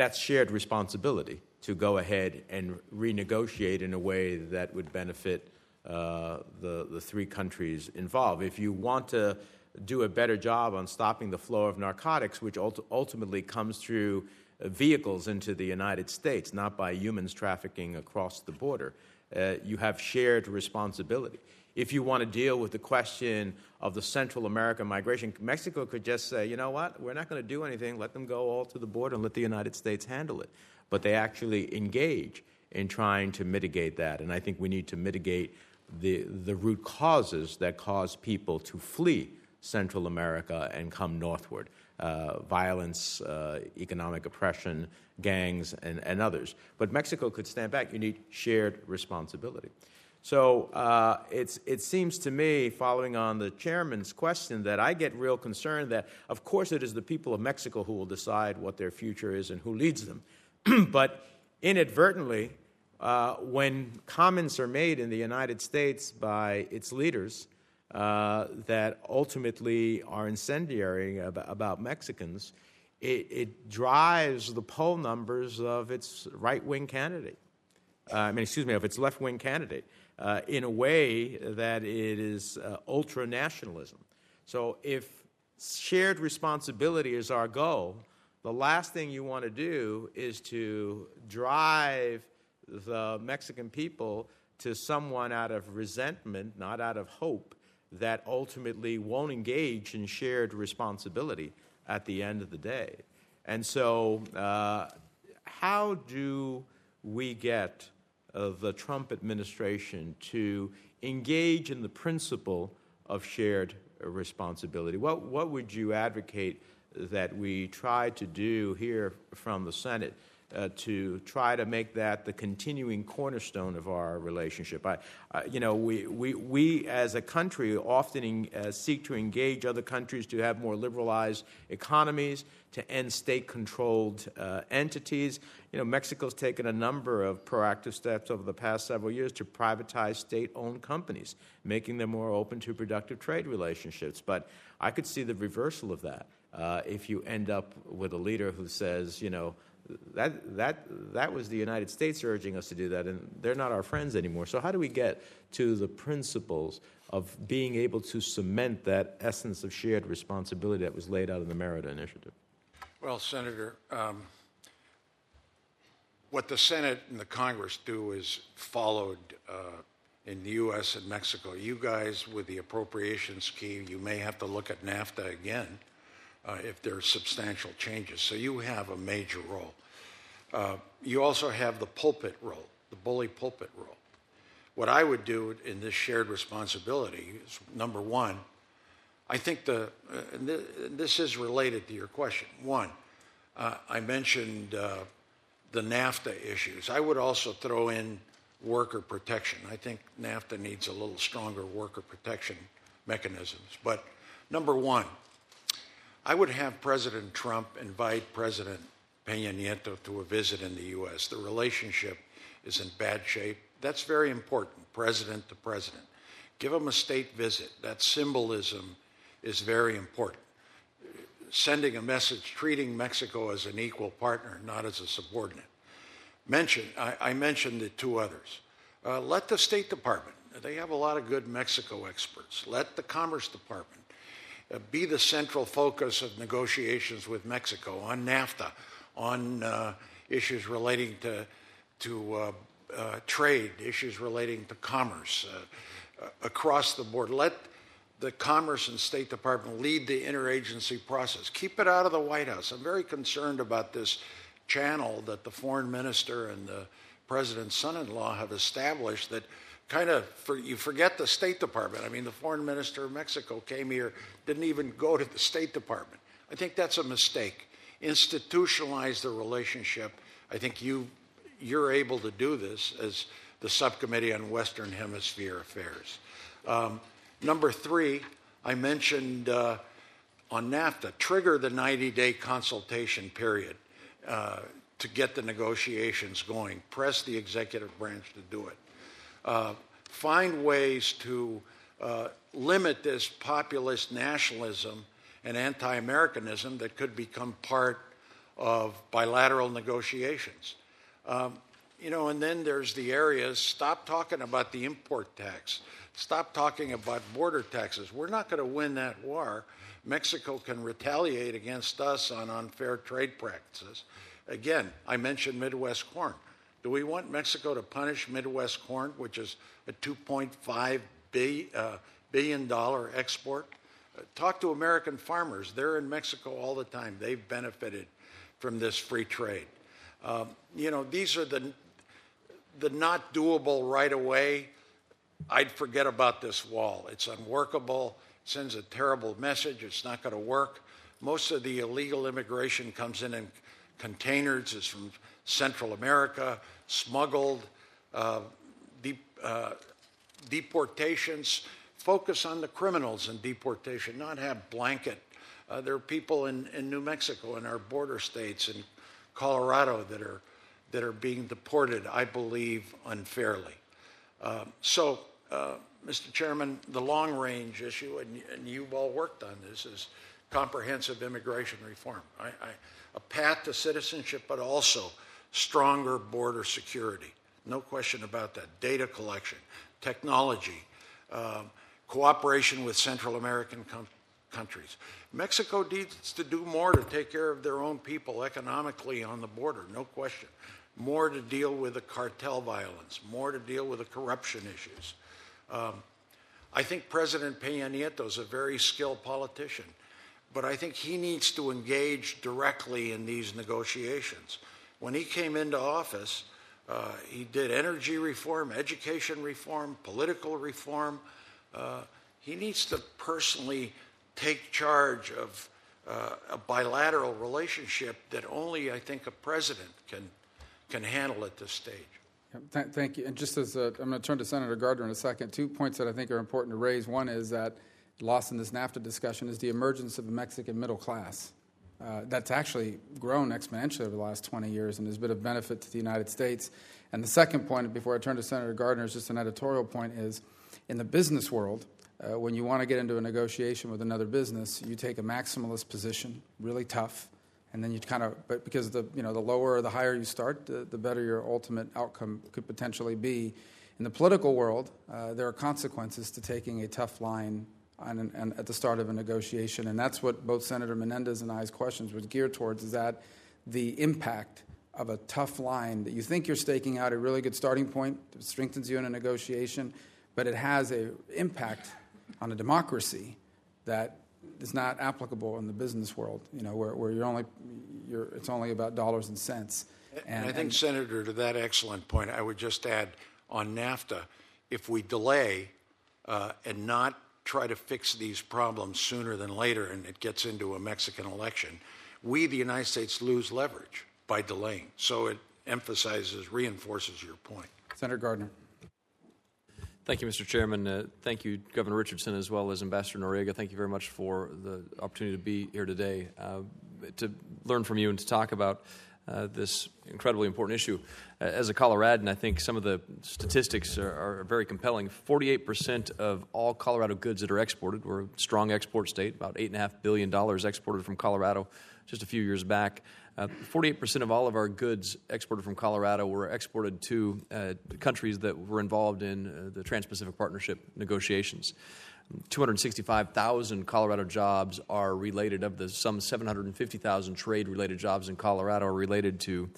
that's shared responsibility to go ahead and renegotiate in a way that would benefit uh, the, the three countries involved. If you want to do a better job on stopping the flow of narcotics, which ult- ultimately comes through vehicles into the United States, not by humans trafficking across the border, uh, you have shared responsibility. If you want to deal with the question of the Central American migration, Mexico could just say, you know what, we're not going to do anything, let them go all to the border and let the United States handle it. But they actually engage in trying to mitigate that. And I think we need to mitigate the, the root causes that cause people to flee Central America and come northward. Uh, violence, uh, economic oppression, gangs, and, and others. But Mexico could stand back. You need shared responsibility. So uh, it seems to me, following on the chairman's question, that I get real concerned that, of course, it is the people of Mexico who will decide what their future is and who leads them. but inadvertently, uh, when comments are made in the United States by its leaders uh, that ultimately are incendiary about, Mexicans, it, it, drives the poll numbers of its right wing candidate. Uh, I mean, excuse me, of its left wing candidate uh, in a way that it is uh, ultra nationalism. So if shared responsibility is our goal, the last thing you want to do is to drive the Mexican people to someone out of resentment, not out of hope, that ultimately won't engage in shared responsibility at the end of the day. And so, uh, how do we get of the Trump administration to engage in the principle of shared responsibility. What, what would you advocate that we try to do here from the Senate uh, to try to make that the continuing cornerstone of our relationship. I, uh, you know, we, we, we as a country often in, uh, seek to engage other countries to have more liberalized economies, to end state controlled uh, entities. You know, Mexico's taken a number of proactive steps over the past several years to privatize state owned companies, making them more open to productive trade relationships. But I could see the reversal of that. Uh, if you end up with a leader who says, you know, that, that, that was the United States urging us to do that, and they're not our friends anymore. So, how do we get to the principles of being able to cement that essence of shared responsibility that was laid out in the Merida Initiative? Well, Senator, um, what the Senate and the Congress do is followed uh, in the U.S. and Mexico. You guys, with the appropriations scheme, you may have to look at NAFTA again uh, if there are substantial changes. So you have a major role. Uh, you also have the pulpit role, the bully pulpit role. What I would do in this shared responsibility is number one, I think the, uh, th- this is related to your question. One, uh, I mentioned uh, the NAFTA issues. I would also throw in worker protection. I think NAFTA needs a little stronger worker protection mechanisms. But number one, I would have President Trump invite President Peña Nieto to a visit in the U.S. The relationship is in bad shape. That's very important, president to president. Give them a state visit. That symbolism is very important. Sending a message, treating Mexico as an equal partner, not as a subordinate. Mention, I, I mentioned the two others. Uh, let the State Department, they have a lot of good Mexico experts. Let the Commerce Department be the central focus of negotiations with Mexico on NAFTA, on uh, issues relating to, to uh, uh, trade, issues relating to commerce uh, across the board. Let the Commerce and State Department lead the interagency process. Keep it out of the White House. I'm very concerned about this channel that the foreign minister and the president's son-in-law have established that kind of for, you forget the State Department. I mean, the foreign minister of Mexico came here, didn't even go to the State Department. I think that's a mistake. Institutionalize the relationship. I think you you're able to do this as the subcommittee on Western Hemisphere affairs. Um, number three, I mentioned uh, on NAFTA, trigger the 90 day consultation period uh, to get the negotiations going. Press the executive branch to do it. Uh, find ways to uh, limit this populist nationalism and anti Americanism that could become part of bilateral negotiations. Um, you know, and then there's the areas, stop talking about the import tax. Stop talking about border taxes. We're not going to win that war. Mexico can retaliate against us on unfair trade practices. Again, I mentioned Midwest corn. Do we want Mexico to punish Midwest corn, which is a $2.5 uh, billion dollar export? Uh, talk to American farmers. They're in Mexico all the time. They've benefited from this free trade. Um, you know, these are the, the not doable right away. I'd forget about this wall. It's unworkable, it sends a terrible message, it's not going to work. Most of the illegal immigration comes in in containers, is from Central America, smuggled, uh, deep, uh, deportations. Focus on the criminals in deportation, not have blanket. Uh, there are people in, in New Mexico, in our border states, and Colorado that are, that are being deported, I believe, unfairly. Uh, so, uh, Mr. Chairman, the long range issue, and, and, you've all worked on this, is comprehensive immigration reform. I, I, a path to citizenship, but also stronger border security. No question about that. Data collection, technology, um, cooperation with Central American com- countries. Mexico needs to do more to take care of their own people economically on the border, no question. More to deal with the cartel violence, more to deal with the corruption issues. Um, I think President Peña Nieto is a very skilled politician, but I think he needs to engage directly in these negotiations. When he came into office, uh, he did energy reform, education reform, political reform. Uh, he needs to personally take charge of uh, a bilateral relationship that only I think a president can can handle at this stage. Th- thank you. And just as a, I'm going to turn to Senator Gardner in a second, two points that I think are important to raise. One is that lost in this NAFTA discussion is the emergence of the Mexican middle class. Uh, that's actually grown exponentially over the last 20 years and has been of benefit to the United States. And the second point, before I turn to Senator Gardner, is just an editorial point: is in the business world, uh, when you want to get into a negotiation with another business, you take a maximalist position, really tough, and then you kind of, but because the you know the lower or the higher you start, the, the better your ultimate outcome could potentially be. In the political world, uh, there are consequences to taking a tough line on, at the start of a negotiation, and that's what both Senator Menendez and I's questions was geared towards: is that the impact of a tough line that you think you're staking out a really good starting point that strengthens you in a negotiation, but it has an impact on a democracy that is not applicable in the business world. You know, where, where you're only you're, it's only about dollars and cents. And, and I think, and, Senator, to that excellent point, I would just add on NAFTA, if we delay uh, and not try to fix these problems sooner than later, and it gets into a Mexican election, we, the United States, lose leverage by delaying. So it emphasizes, reinforces your point. Senator Gardner. Thank you, Mr. Chairman. Uh, thank you, Governor Richardson, as well as Ambassador Noriega. Thank you very much for the opportunity to be here today uh, to learn from you and to talk about uh, this incredibly important issue. As a Coloradan, I think some of the statistics are, are very compelling. 48% of all Colorado goods that are exported, we're a strong export state, about $8.5 billion exported from Colorado just a few years back. Uh, 48% of all of our goods exported from Colorado were exported to uh, countries that were involved in uh, the Trans Pacific Partnership negotiations. 265,000 Colorado jobs are related, of the some 750,000 trade related jobs in Colorado are related to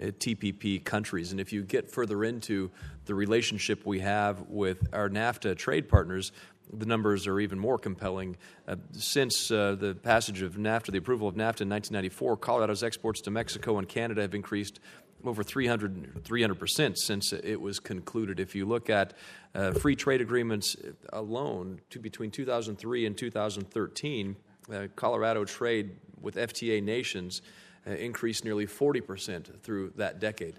TPP countries. And if you get further into the relationship we have with our NAFTA trade partners, the numbers are even more compelling. Uh, since uh, the passage of NAFTA, the approval of NAFTA in 1994, Colorado's exports to Mexico and Canada have increased over 300, 300% since it was concluded. If you look at uh, free trade agreements alone to between 2003 and 2013, uh, Colorado trade with FTA nations uh, increased nearly 40% through that decade.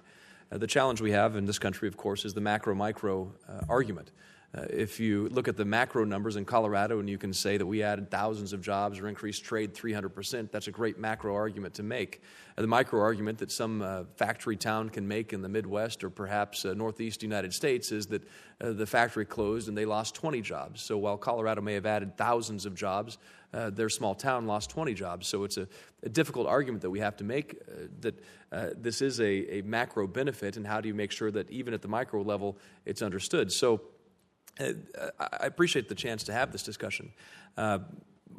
Uh, the challenge we have in this country, of course, is the macro micro argument. Uh, if you look at the macro numbers in Colorado and you can say that we added thousands of jobs or increased trade 300%, that's a great macro argument to make. Uh, the micro argument that some uh, factory town can make in the Midwest or perhaps uh, Northeast United States is that uh, the factory closed and they lost 20 jobs. So while Colorado may have added thousands of jobs, uh, their small town lost 20 jobs. So it's a, a difficult argument that we have to make that this is a, a macro benefit, and how do you make sure that even at the micro level it's understood? So uh, I appreciate the chance to have this discussion. Uh,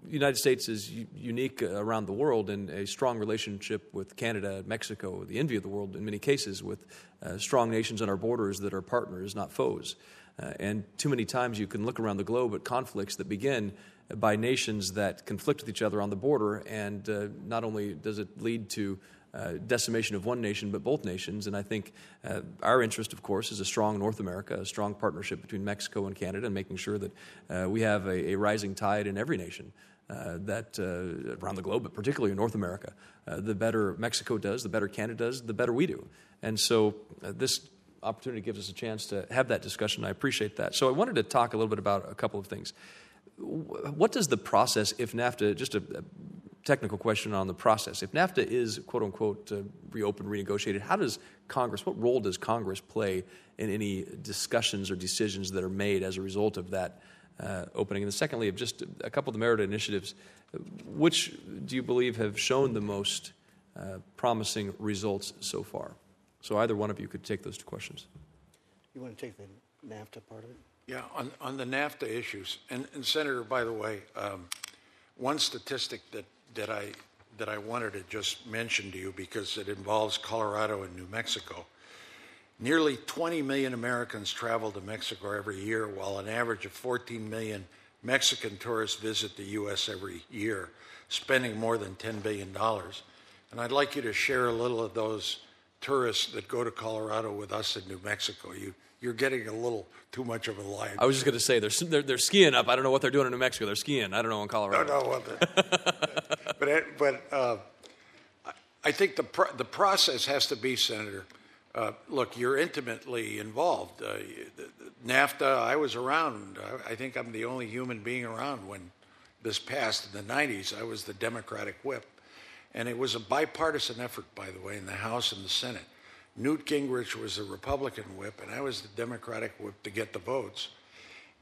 United States is u- unique around the world in a strong relationship with Canada, Mexico, the envy of the world in many cases, with uh, strong nations on our borders that are partners, not foes. Uh, and too many times you can look around the globe at conflicts that begin by nations that conflict with each other on the border, and uh, not only does it lead to uh, decimation of one nation, but both nations. And I think uh, our interest, of course, is a strong North America, a strong partnership between Mexico and Canada, and making sure that uh, we have a, a, rising tide in every nation. Uh, that uh, around the globe, but particularly in North America, uh, the better Mexico does, the better Canada does, the better we do. And so this opportunity gives us a chance to have that discussion. I appreciate that. So I wanted to talk a little bit about a couple of things. What does the process, if NAFTA, just a, technical question on the process. If NAFTA is quote unquote uh, reopened, renegotiated, how does Congress, what role does Congress play in any discussions or decisions that are made as a result of that uh, opening? And secondly, of just a couple of the Merida initiatives, which do you believe have shown the most uh, promising results so far? So either one of you could take those two questions. You want to take the NAFTA part of it? Yeah, on, on the NAFTA issues, and, and Senator, by the way, um, one statistic that that I that I wanted to just mention to you because it involves Colorado and New Mexico. Nearly 20 million Americans travel to Mexico every year, while an average of 14 million Mexican tourists visit the U.S. every year, spending more than $10 billion. And I'd like you to share a little of those tourists that go to Colorado with us in New Mexico. You, you're getting a little too much of a line. I was just going to say they're, they're, they're skiing up. I don't know what they're doing in New Mexico. They're skiing. I don't know in Colorado. No, no, what but but uh, I think the pro- the process has to be, Senator. Uh, look, you're intimately involved. Uh, NAFTA, I was around. I, I think I'm the only human being around when this passed in the 90s. I was the Democratic whip. And it was a bipartisan effort, by the way, in the House and the Senate. Newt Gingrich was the Republican whip, and I was the Democratic whip to get the votes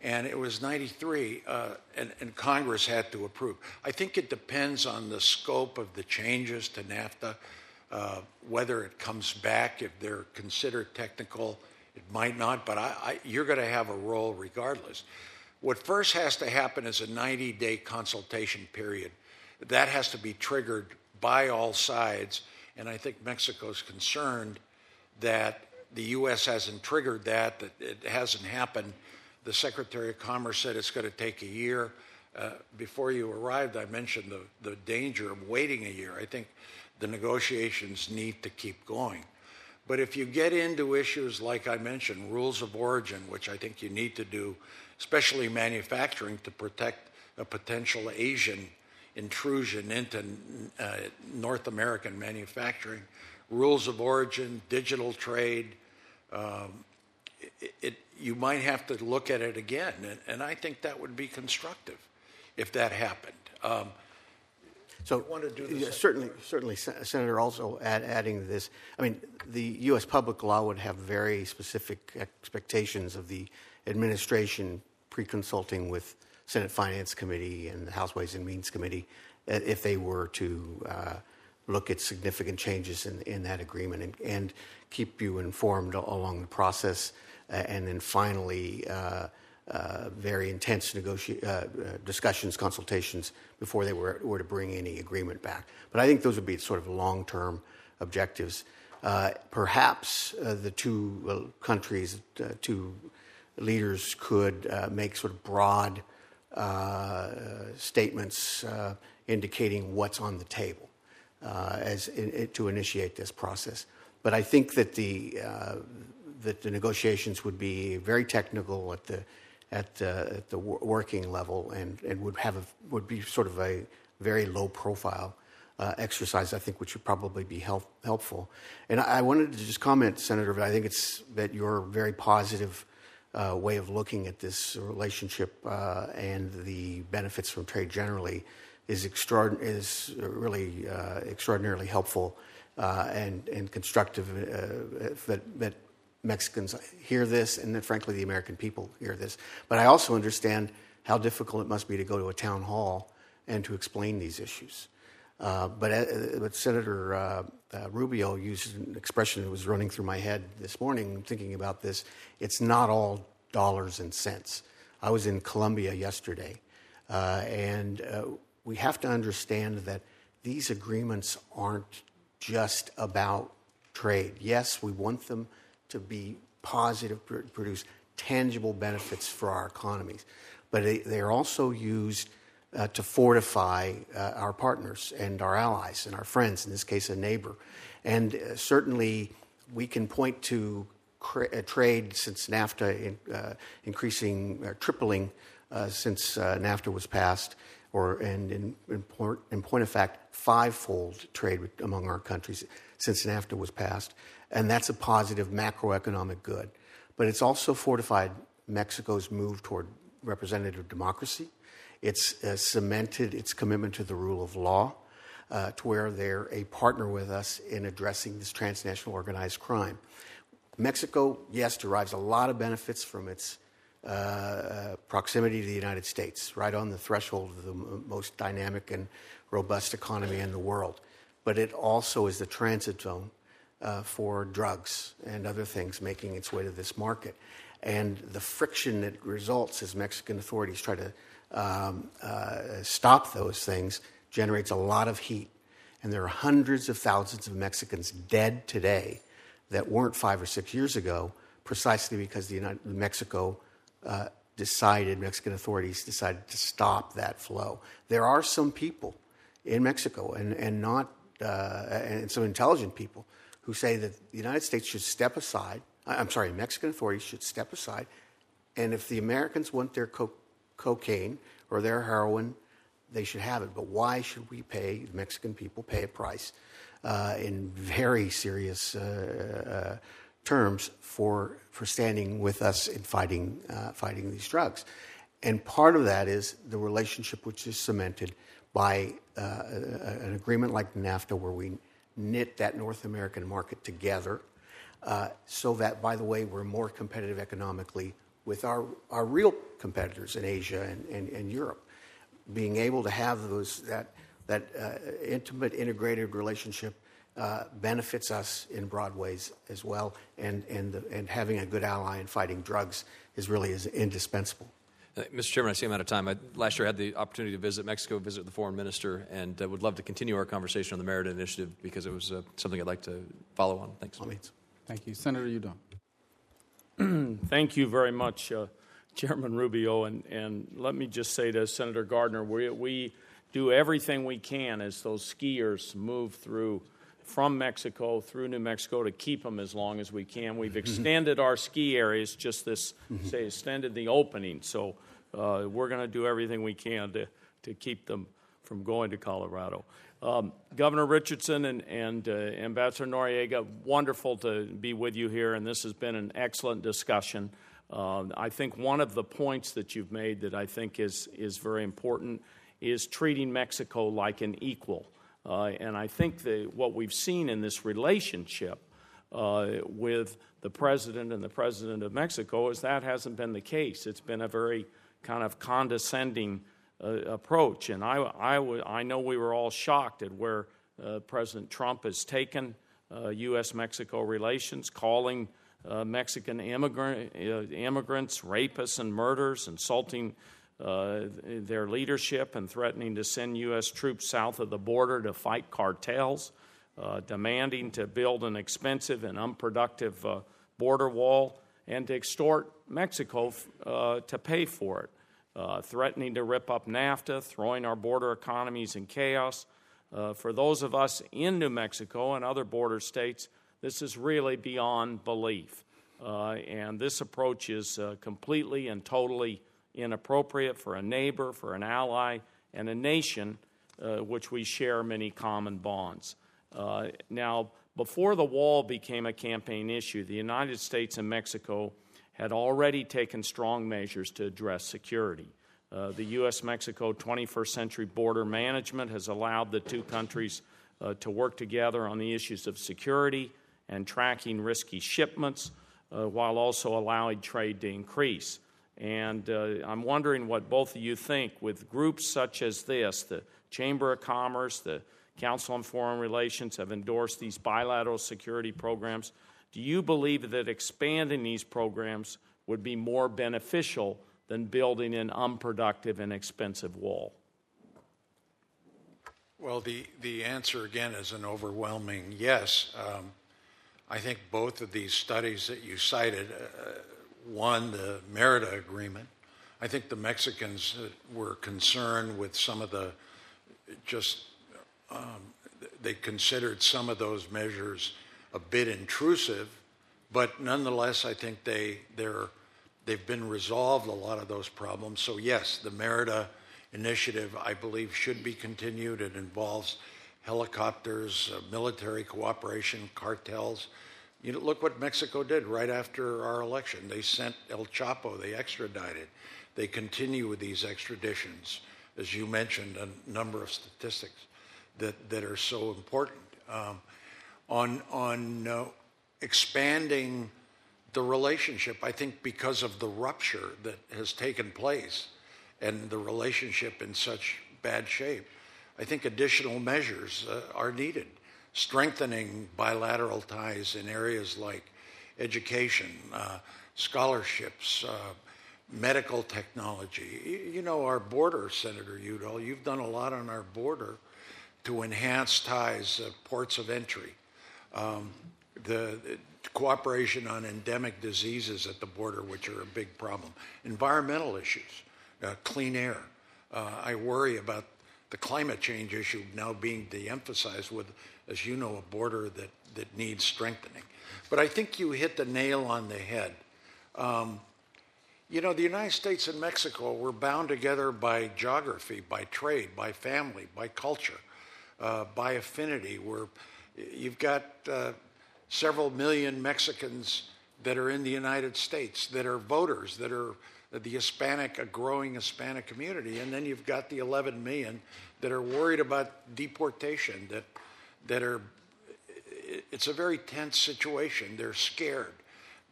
and it was 93, uh, and, and, Congress had to approve. I think it depends on the scope of the changes to NAFTA, uh, whether it comes back, if they're considered technical, it might not, but I, I, you're going to have a role regardless. What first has to happen is a 90 day consultation period. That has to be triggered by all sides, and I think Mexico's concerned that the U.S. hasn't triggered that, that it hasn't happened the Secretary of Commerce said it's going to take a year. Uh, before you arrived, I mentioned the, the danger of waiting a year. I think the negotiations need to keep going. But if you get into issues like I mentioned, rules of origin, which I think you need to do, especially manufacturing to protect a potential Asian intrusion into uh, North American manufacturing, rules of origin, digital trade, um, it, it, you might have to look at it again. And, and, I think that would be constructive if that happened. Um, So want to do the yeah, certainly, certainly, Sen- Also, add, adding this, I mean, the U.S. public law would have very specific expectations of the administration pre-consulting with Senate Finance Committee and the House Ways and Means Committee uh, if they were to uh, look at significant changes in, in that agreement and, and keep you informed along the process, and then finally. Uh, uh, very intense negoti- uh, uh, discussions, consultations before they were, were to bring any agreement back. But I think those would be sort of long term objectives. Uh, perhaps uh, the two uh, countries, two leaders could make sort of broad statements indicating what's on the table as in, to initiate this process. But I think that the that the negotiations would be very technical at the at, uh, at the working level and, and would have a, would be sort of a very low profile uh, exercise, I think, which would probably be help, helpful. And I, I, wanted to just comment, Senator, but I think it's that your very positive uh, way of looking at this relationship uh, and the benefits from trade generally is, extraordin- is really uh, extraordinarily helpful uh, and, and constructive that, that Mexicans hear this, and then frankly, the American people hear this. But I also understand how difficult it must be to go to a town hall and to explain these issues. Uh, but, uh, but, Senator uh, uh, Rubio used an expression that was running through my head this morning thinking about this. It's not all dollars and cents. I was in Colombia yesterday, uh, and uh, we have to understand that these agreements aren't just about trade. Yes, we want them to be positive, produce tangible benefits for our economies. But they're also used uh, to fortify uh, our partners and our allies and our friends, in this case, a neighbor. And uh, certainly, we can point to cra- trade since NAFTA in, uh, increasing, uh, tripling uh, since NAFTA was passed, or and in, in, in point of fact, fivefold trade among our countries since NAFTA was passed and that's a positive macroeconomic good. But it's also fortified Mexico's move toward representative democracy. It's uh, cemented its commitment to the rule of law, uh, to where they're a partner with us in addressing this transnational organized crime. Mexico, yes, derives a lot of benefits from its uh, proximity to the United States, right on the threshold of the m- most dynamic and robust economy in the world. But it also is the transit zone uh, for drugs and other things making its way to this market. And the friction that results as Mexican authorities try to um, uh, stop those things generates a lot of heat. And there are hundreds of thousands of Mexicans dead today that weren't five or six years ago, precisely because the United, Mexico uh, decided, Mexican authorities decided to stop that flow. There are some people in Mexico, and, and not uh, and some intelligent people who say that the United States should step aside. I'm sorry, Mexican authorities should step aside. And if the Americans want their co- cocaine or their heroin, they should have it. But why should we pay, the Mexican people pay a price uh, in very serious uh, uh, terms for, for standing with us in fighting, uh, fighting these drugs? And part of that is the relationship which is cemented by uh, an agreement like NAFTA, where we knit that North American market together uh, so that, by the way, we're more competitive economically with our, our real competitors in Asia and, and, and Europe. Being able to have those, that, that uh, intimate, integrated relationship uh, benefits us in broad ways as well, and, and, and having a good ally in fighting drugs is really is indispensable. Mr. Chairman, I see I'm out of time. I, last year I had the opportunity to visit Mexico, visit the foreign minister, and uh, would love to continue our conversation on the Merida Initiative because it was uh, something I'd like to follow on. Thanks. Thank you. Senator Udall. Thank you very much, uh, Chairman Rubio. And, and let me just say to Senator Gardner, we, we do everything we can as those skiers move through from Mexico through New Mexico to keep them as long as we can. We've mm-hmm. extended our ski areas, just this, mm-hmm. say, extended the opening. So uh, we're going to do everything we can to, to keep them from going to Colorado. Um, Governor Richardson and, and uh, Ambassador Noriega, wonderful to be with you here, and this has been an excellent discussion. Uh, I think one of the points that you've made that I think is, is very important is treating Mexico like an equal. Uh, and I think that what we've seen in this relationship uh, with the president and the president of Mexico is that hasn't been the case. It's been a very kind of condescending uh, approach. And I, I, w- I know we were all shocked at where uh, President Trump has taken U.S. Mexico relations, calling uh, Mexican immigrant, uh, immigrants rapists and murderers, insulting uh, their leadership, and threatening to send U.S. troops south of the border to fight cartels, demanding to build an expensive and unproductive border wall, and to extort Mexico to pay for it. Uh, threatening to rip up NAFTA, throwing our border economies in chaos. Uh, for those of us in New Mexico and other border states, this is really beyond belief. Uh, and this approach is uh, completely and totally inappropriate for a neighbor, for an ally, and a nation uh, which we share many common bonds. now, before the wall became a campaign issue, the United States and Mexico had already taken strong measures to address security. Uh, the U.S. Mexico 21st Century Border Management has allowed the two countries uh, to work together on the issues of security and tracking risky shipments uh, while also allowing trade to increase. And uh, I'm wondering what both of you think with groups such as this, the Chamber of Commerce, the Council on Foreign Relations have endorsed these bilateral security programs. Do you believe that expanding these programs would be more beneficial than building an unproductive and expensive wall? Well, the, the answer again is an overwhelming yes. Um, I think both of these studies that you cited, uh, one, the Merida Agreement, I think the Mexicans were concerned with some of the just, um, they considered some of those measures a bit intrusive, but nonetheless, I think they, they're, they've been resolved, a lot of those problems. So, yes, the Merida initiative, I believe, should be continued. It involves helicopters, uh, military cooperation, cartels. You know, look what Mexico did right after our election. They sent El Chapo, they extradited. They continue with these extraditions, as you mentioned, a number of statistics that, that are so important. Um, on on uh, expanding the relationship, I think because of the rupture that has taken place and the relationship in such bad shape, I think additional measures uh, are needed strengthening bilateral ties in areas like education, uh, scholarships, uh, medical technology. You know, our border, Senator Udall, you've done a lot on our border to enhance ties, uh, ports of entry, um, the, the, cooperation on endemic diseases at the border, which are a big problem, environmental issues, uh, clean air. Uh, I worry about the climate change issue now being de-emphasized with as you know, a border that, that needs strengthening. But I think you hit the nail on the head. Um, you know, the United States and Mexico were bound together by geography, by trade, by family, by culture, uh, by affinity. Where you've got uh, several million Mexicans that are in the United States, that are voters, that are the Hispanic, a growing Hispanic community, and then you've got the 11 million that are worried about deportation, that that are, it's a very tense situation. They're scared.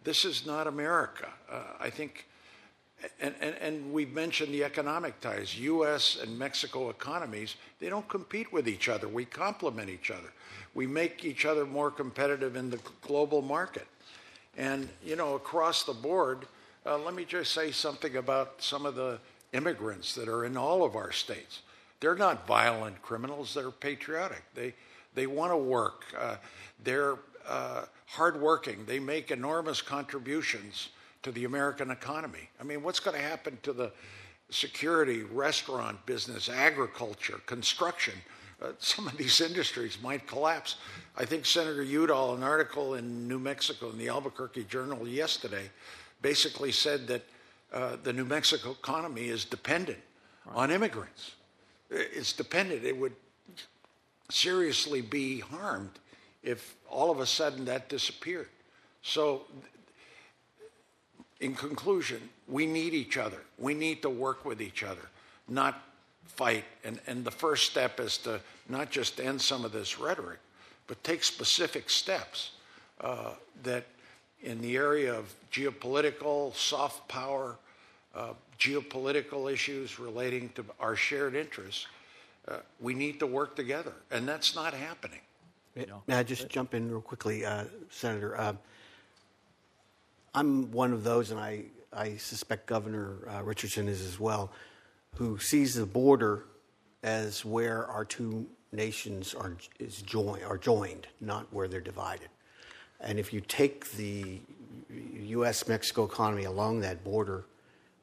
This is not America. Uh, I think, and, and, and we've mentioned the economic ties. U.S. and Mexico economies, they don't compete with each other. We complement each other. We make each other more competitive in the global market. And, you know, across the board, uh, let me just say something about some of the immigrants that are in all of our states. They're not violent criminals, they're patriotic. They, they want to work. Uh, they're uh, hardworking. They make enormous contributions to the American economy. I mean, what's going to happen to the security, restaurant business, agriculture, construction? Uh, some of these industries might collapse. I think Senator Udall, an article in New Mexico in the Albuquerque Journal yesterday, basically said that uh, the New Mexico economy is dependent right. on immigrants. It's dependent. It would seriously be harmed if all of a sudden that disappeared. So, in conclusion, we need each other. We need to work with each other, not fight. And, and the first step is to not just end some of this rhetoric, but take specific steps uh, that in the area of geopolitical, soft power, uh, geopolitical issues relating to our shared interests, uh, we need to work together. And that's not happening. May I just jump in real quickly, uh, Senator? Uh, I'm one of those, and I, I suspect Governor uh, Richardson is as well, who sees the border as where our two nations are, is join, are joined, not where they're divided. And if you take the U.S. Mexico economy along that border,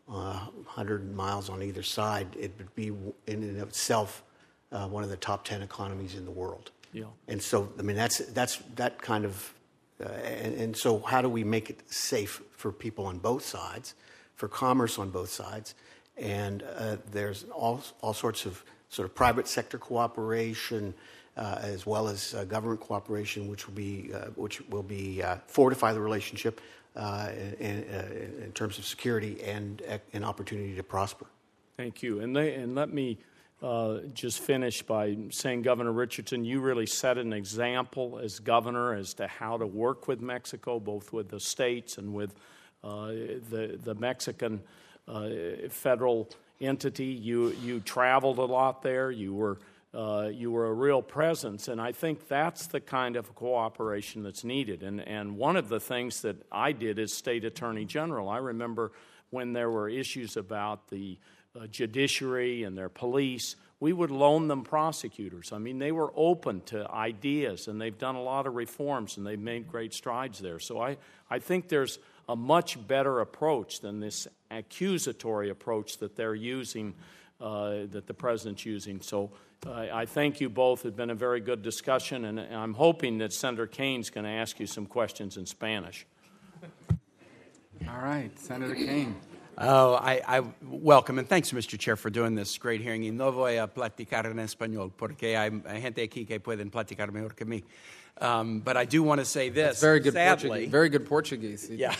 uh, 100 miles on either side, it would be in and of itself uh, one of the top 10 economies in the world. Yeah. And so, I mean, that's, that's that kind of, uh, and, and so how do we make it safe for people on both sides, for commerce on both sides? And uh, there's all, all sorts of sort of private sector cooperation, uh, as well as uh, government cooperation, which will be uh, which will be uh, fortify the relationship uh, in, in, terms of security and an opportunity to prosper. Thank you, and they, and let me. Uh, just finish by saying, Governor Richardson, you really set an example as governor as to how to work with Mexico, both with the states and with uh, the, the Mexican uh, federal entity. You, you traveled a lot there. You were, uh, you were a real presence. And I think that's the kind of cooperation that's needed. And, and one of the things that I did as state attorney general, I remember when there were issues about the uh, judiciary and their police, we would loan them prosecutors. I mean, they were open to ideas and they've done a lot of reforms and they've made great strides there. So I, I think there's a much better approach than this accusatory approach that they're using, uh, that the president's using. So uh, I thank you both. It's been a very good discussion, and I'm hoping that Senator Kaine's going to ask you some questions in Spanish. All right, Senator Kaine. Oh, I, I, welcome and thanks, Mr. Chair, for doing this great hearing. Y no voy a platicar en español porque hay gente aquí que pueden platicar mejor que mí. Um, but I do want to say this. That's very good Sadly, Portuguese. Very good Portuguese. Yeah.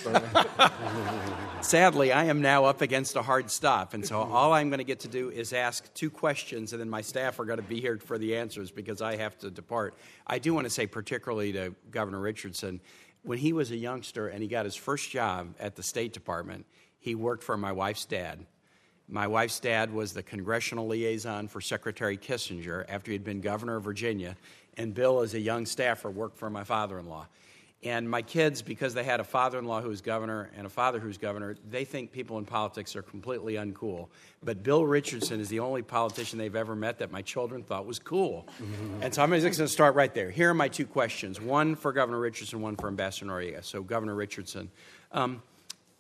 Sadly, I am now up against a hard stop, and so all I'm going to get to do is ask two questions, and then my staff are going to be here for the answers because I have to depart. I do want to say, particularly to Governor Richardson, when he was a youngster and he got his first job at the State Department, he worked for my wife's dad. My wife's dad was the congressional liaison for Secretary Kissinger after he'd been governor of Virginia and Bill, as a young staffer, worked for my father in law. And my kids, because they had a father in law who was governor and a father who's governor, they think people in politics are completely uncool. But Bill Richardson is the only politician they've ever met that my children thought was cool. and so I'm just going to start right there. Here are my two questions one for Governor Richardson, one for Ambassador Noriega. So, Governor Richardson, um,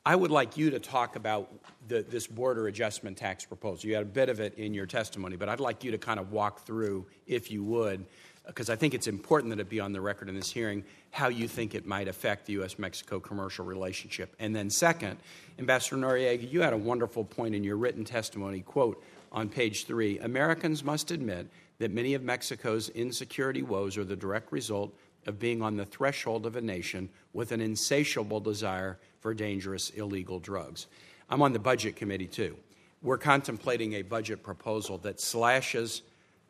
I would like you to talk about the, this border adjustment tax proposal. You had a bit of it in your testimony, but I'd like you to kind of walk through, if you would, because I think it's important that it be on the record in this hearing how you think it might affect the U.S. Mexico commercial relationship. And then, second, Ambassador Noriega, you had a wonderful point in your written testimony, quote, on page three Americans must admit that many of Mexico's insecurity woes are the direct result of being on the threshold of a nation with an insatiable desire for dangerous illegal drugs. I'm on the budget committee too. We're contemplating a budget proposal that slashes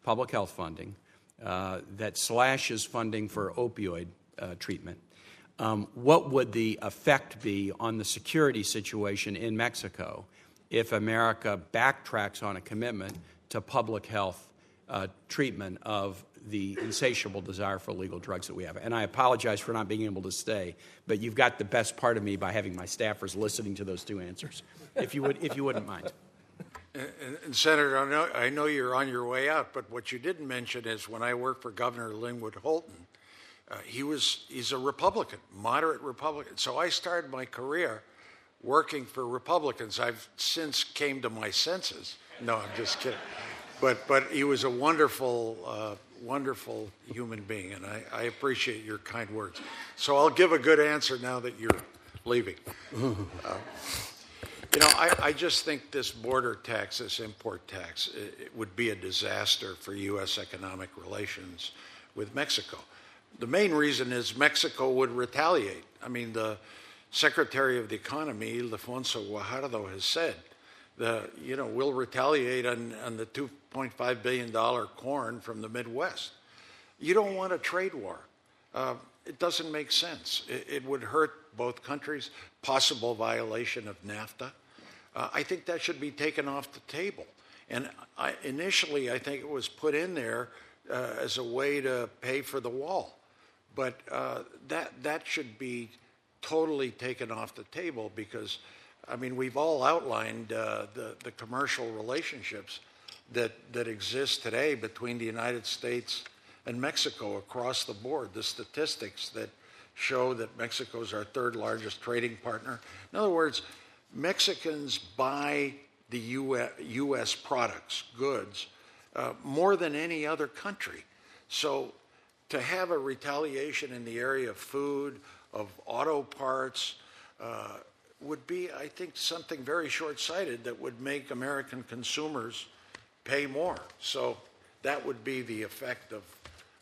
public health funding, uh, that slashes funding for opioid uh, treatment, um, what would the effect be on the security situation in Mexico if America backtracks on a commitment to public health uh, treatment of the insatiable desire for illegal drugs that we have? And I apologize for not being able to stay, but you've got the best part of me by having my staffers listening to those two answers, if you, would, if you wouldn't mind. And, and, Senator, I know, I know, you're on your way out, but what you didn't mention is when I worked for Governor Linwood Holton, uh, he was he's a Republican, moderate Republican. So I started my career working for Republicans. I've since came to my senses. No, I'm just kidding. But but he was a wonderful, uh, wonderful human being, and I, I appreciate your kind words. So I'll give a good answer now that you're leaving. Uh, you know, I, I, just think this border tax, this import tax, it, it would be a disaster for U.S. economic relations with Mexico. The main reason is Mexico would retaliate. I mean, the Secretary of the Economy, Ildefonso Guajardo, has said the you know we'll retaliate on, on the 2.5 billion dollar corn from the Midwest. You don't want a trade war. Uh, it doesn't make sense. It, it, would hurt both countries. Possible violation of NAFTA. Uh, I think that should be taken off the table. And I, initially, I think it was put in there uh, as a way to pay for the wall, but uh, that that should be totally taken off the table because I mean, we've all outlined uh, the, the commercial relationships that, that exist today between the United States and Mexico across the board, the statistics that show that Mexico is our third largest trading partner. In other words, Mexicans buy the US, US products, goods, uh, more than any other country. So to have a retaliation in the area of food, of auto parts, uh, would be, I think, something very short sighted that would make American consumers pay more. So that would be the effect of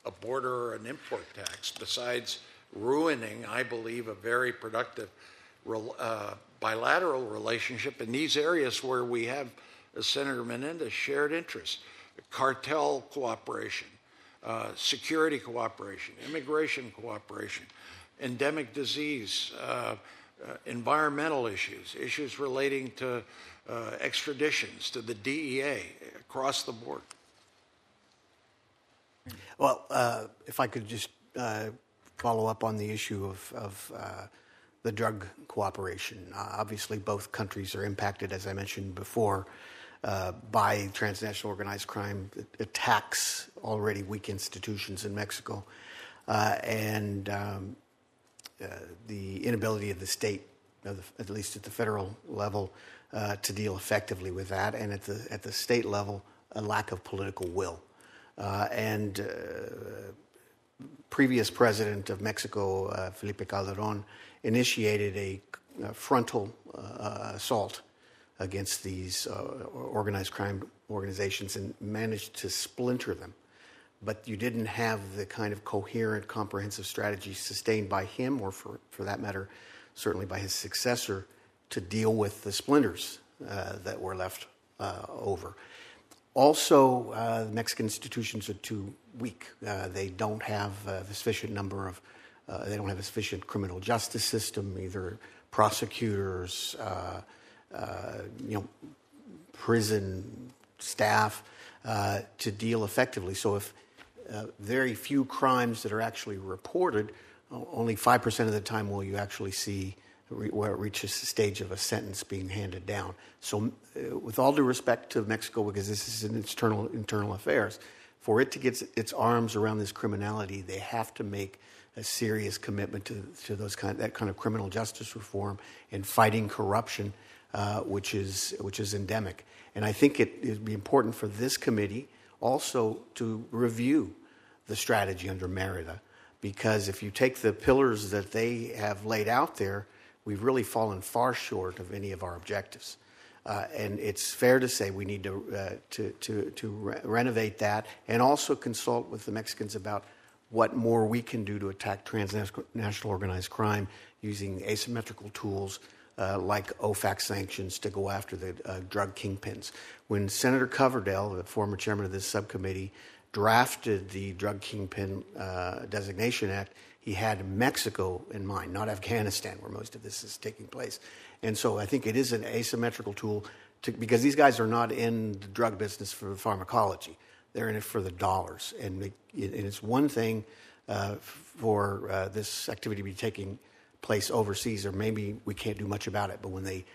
a border or an import tax, besides ruining, I believe, a very productive uh, bilateral relationship in these areas where we have, as Senator Menendez, shared interests cartel cooperation, uh, security cooperation, immigration cooperation, endemic disease. Uh, uh, environmental issues, issues relating to uh, extraditions to the DEA across the board. Well, uh, if I could just uh, follow up on the issue of, of uh, the drug cooperation. Uh, obviously, both countries are impacted, as I mentioned before, by transnational organized crime. Attacks already weak institutions in Mexico. and um, uh, Uh, the inability of the state, at least at the federal level, uh, to deal effectively with that, and at the at the state level, a lack of political will. Uh, and uh, previous president of Mexico, uh, Felipe Calderon, initiated a, a frontal assault against these organized crime organizations and managed to splinter them but you didn't have the kind of coherent, comprehensive strategy sustained by him, or for, for that matter, certainly by his successor, to deal with the splinters uh, that were left uh, over. Also, uh, Mexican institutions are too weak. Uh, they don't have a sufficient number of, uh, they don't have a sufficient criminal justice system, either prosecutors, uh, you know, prison staff, to deal effectively. So if uh, very few crimes that are actually reported. Only 5% of the time will you actually see where it reaches the stage of a sentence being handed down. So, uh, with all due respect to Mexico, because this is an internal internal affairs, for it to get its arms around this criminality, they have to make a serious commitment to, to those kind that kind of criminal justice reform and fighting corruption, uh, which is which is endemic. And I think it would be important for this committee also to review the strategy under Merida. Because if you take the pillars that they have laid out there, we've really fallen far short of any of our objectives. Uh, and it's fair to say we need to, uh, to, to, to re- renovate that and also consult with the Mexicans about what more we can do to attack transnational organized crime using asymmetrical tools uh, like OFAC sanctions to go after the uh, drug kingpins. When Senator Coverdell, the former chairman of this subcommittee, drafted the Drug Kingpin uh, Designation Act, he had Mexico in mind, not Afghanistan, where most of this is taking place. And so I think it is an asymmetrical tool to, because these guys are not in the drug business for the pharmacology, they're in it for the dollars. And, and it's one thing uh, for uh, this activity to be taking place overseas, or maybe we can't do much about it. But when they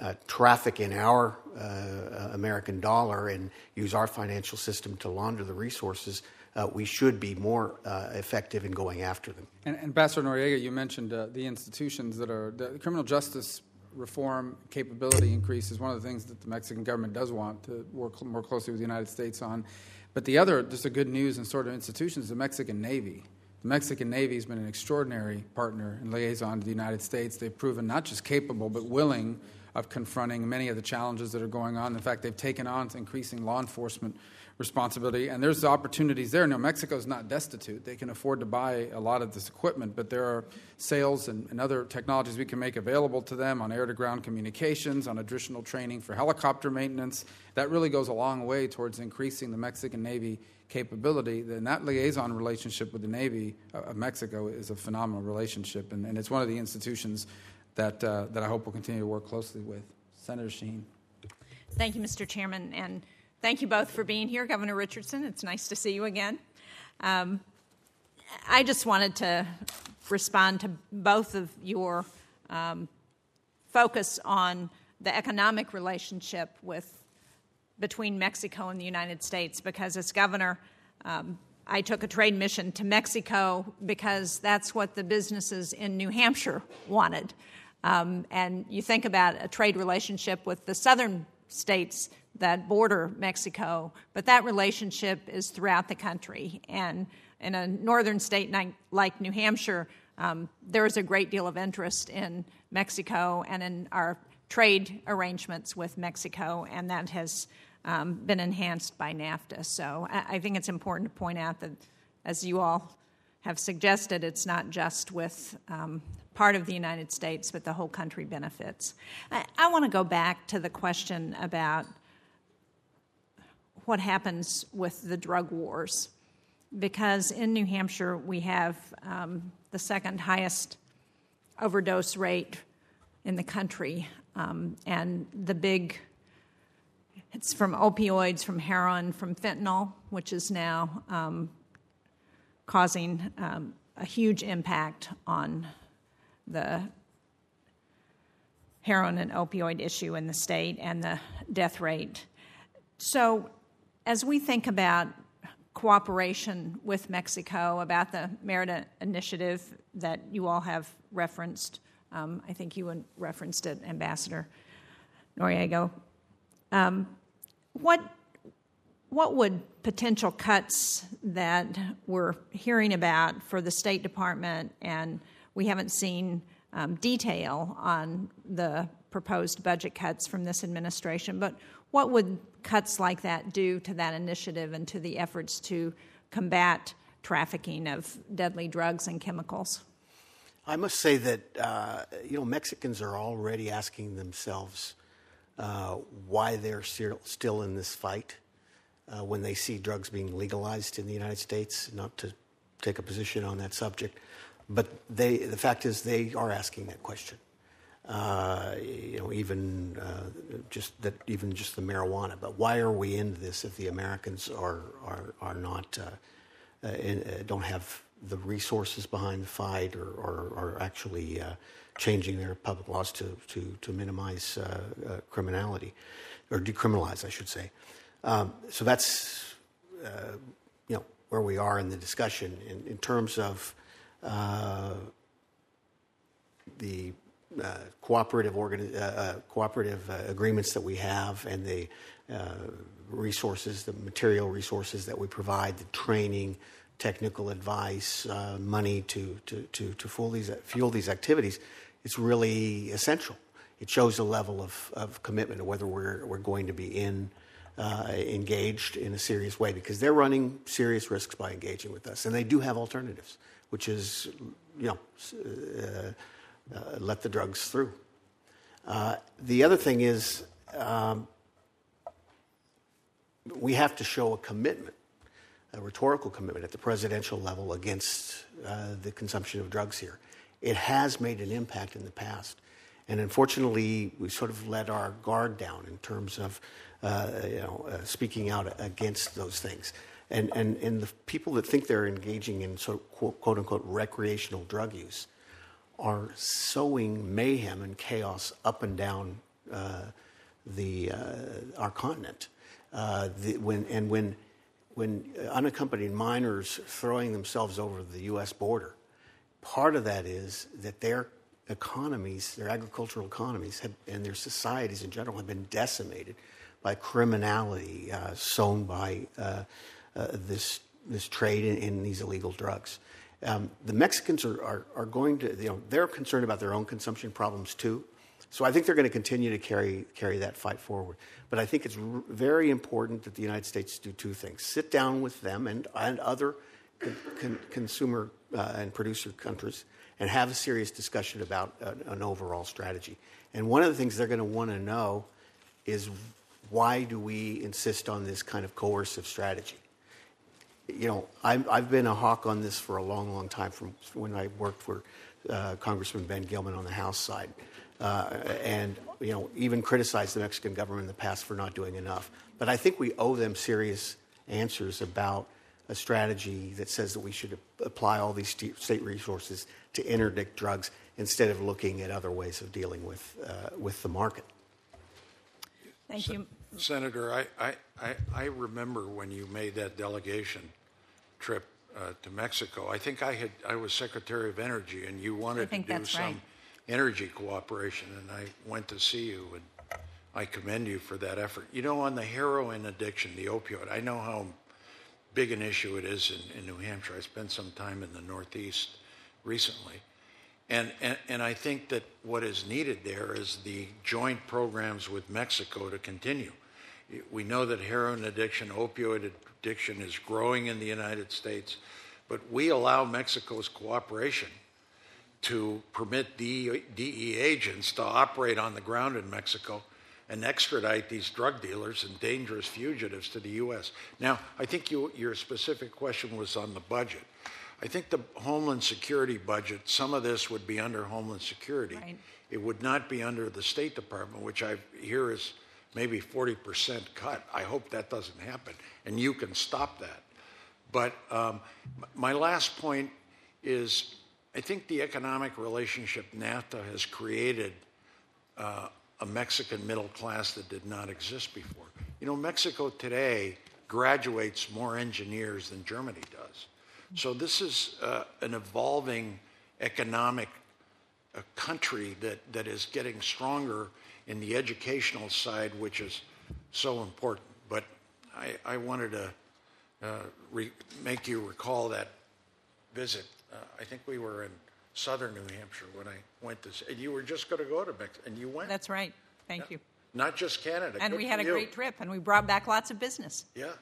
uh, traffic in our uh, American dollar and use our financial system to launder the resources, uh, we should be more uh, effective in going after them. And, Ambassador Noriega, you mentioned uh, the institutions that are the criminal justice reform capability increase is one of the things that the Mexican government does want to work more closely with the United States on. But the other, just a good news and sort of institutions, the Mexican Navy. The Mexican Navy has been an extraordinary partner and liaison to the United States. They've proven not just capable, but willing of confronting many of the challenges that are going on. In fact, they've taken on increasing law enforcement responsibility. And there's opportunities there. No, Mexico's not destitute. They can afford to buy a lot of this equipment, but there are sales and, and other technologies we can make available to them on air to ground communications, on additional training for helicopter maintenance. That really goes a long way towards increasing the Mexican Navy capability. And that liaison relationship with the Navy uh, of Mexico is a phenomenal relationship, and, and it's one of the institutions that, uh, that I hope we'll continue to work closely with. Senator Shaheen. Thank you, Mr. Chairman, and thank you both for being here. Governor Richardson, it's nice to see you again. Um, I just wanted to respond to both of your um, focus on the economic relationship with between Mexico and the United States because as governor, um, I took a trade mission to Mexico because that's what the businesses in New Hampshire wanted. Um, and you think about a trade relationship with the southern states that border Mexico, but that relationship is throughout the country. And in a northern state like New Hampshire, um, there is a great deal of interest in Mexico and in our trade arrangements with Mexico, and that has um, been enhanced by NAFTA. So I, I think it's important to point out that, as you all have suggested, it's not just with um, part of the United States, but the whole country benefits. I, I want to go back to the question about what happens with the drug wars, because in New Hampshire we have um, the second highest overdose rate in the country, um, and the big it's from opioids, from heroin, from fentanyl, which is now um, causing um, a huge impact on the heroin and opioid issue in the state and the death rate. So, as we think about cooperation with Mexico, about the Merida initiative that you all have referenced, um, I think you referenced it, Ambassador Noriega. Um, what what would potential cuts that we're hearing about for the State Department, and we haven't seen um, detail on the proposed budget cuts from this administration, but what would cuts like that do to that initiative and to the efforts to combat trafficking of deadly drugs and chemicals? I must say that uh, you know Mexicans are already asking themselves uh, why they're still in this fight uh, when they see drugs being legalized in the United States. Not to take a position on that subject, but they, the fact is they are asking that question. Uh, you know, even uh, just that, even just the marijuana. But why are we in this if the Americans are are are not uh, in, don't have the resources behind the fight or, or, or actually changing their public laws to, to, to minimize uh, uh, criminality, or decriminalize, I should say. Um, so that's uh, you know where we are in the discussion in, in terms of uh, the uh, cooperative organi- uh, cooperative agreements that we have and the resources, the material resources that we provide, the training, technical advice, uh, money to, to, to, to fuel these, fuel these activities it's really essential. It shows a level of, of commitment of whether we're, we're going to be in, uh, engaged in a serious way because they're running serious risks by engaging with us. And they do have alternatives, which is, you know, uh, uh, let the drugs through. Uh, the other thing is um, we have to show a commitment, a rhetorical commitment at the presidential level against uh, the consumption of drugs here it has made an impact in the past. And unfortunately, we sort of let our guard down in terms of uh, you know, uh, speaking out against those things. And, and, and the people that think they're engaging in sort of quote, quote unquote recreational drug use are sowing mayhem and chaos up and down uh, the, uh, our continent. Uh, the, when, and when, when unaccompanied minors throwing themselves over the U.S. border Part of that is that their economies, their agricultural economies, have, and their societies in general have been decimated by criminality uh, sown by uh, this, this trade in, in, these illegal drugs. Um, the Mexicans are, are, are, going to, you know, they're concerned about their own consumption problems too. So I think they're going to continue to carry, carry that fight forward. But I think it's r- very important that the United States do two things sit down with them and, and other con- con- consumer uh, and producer countries and have a serious discussion about an, an overall strategy. And one of the things they're going to want to know is why do we insist on this kind of coercive strategy? You know, I've, I've been a hawk on this for a long, long time from when I worked for uh, Congressman Ben Gilman on the House side. Uh, and, you know, even criticized the Mexican government in the past for not doing enough. But I think we owe them serious answers about a strategy that says that we should apply all these state resources to interdict drugs instead of looking at other ways of dealing with, uh, with the market. Thank you. Senator, I, I, I, remember when you made that delegation trip uh, to Mexico. I think I had I was Secretary of Energy, and you wanted to do some right. energy cooperation, and I went to see you, and I commend you for that effort. You know, on the heroin addiction, the opioid, I know how big an issue it is in, in New Hampshire. I spent some time in the Northeast recently. And, and, and I think that what is needed there is the joint programs with Mexico to continue. We know that heroin addiction, opioid addiction is growing in the United States, but we allow Mexico's cooperation to permit DEA agents to operate on the ground in Mexico and extradite these drug dealers and dangerous fugitives to the U.S. Now, I think you, your specific question was on the budget. I think the Homeland Security budget, some of this would be under Homeland Security. Right. It would not be under the State Department, which I hear is maybe 40% cut. I hope that doesn't happen, and you can stop that. But um, my last point is I think the economic relationship NAFTA has created uh, a Mexican middle class that did not exist before. You know, Mexico today graduates more engineers than Germany does. So this is uh, an evolving economic uh, country that, that is getting stronger in the educational side, which is so important. But I, I wanted to uh, re- make you recall that visit. Uh, I think we were in southern New Hampshire when I went to, and you were just going to go to Mexico, and you went. That's right. Thank Yeah. you. Not just Canada. And Good we had a you. great trip, and we brought back lots of business. Yeah.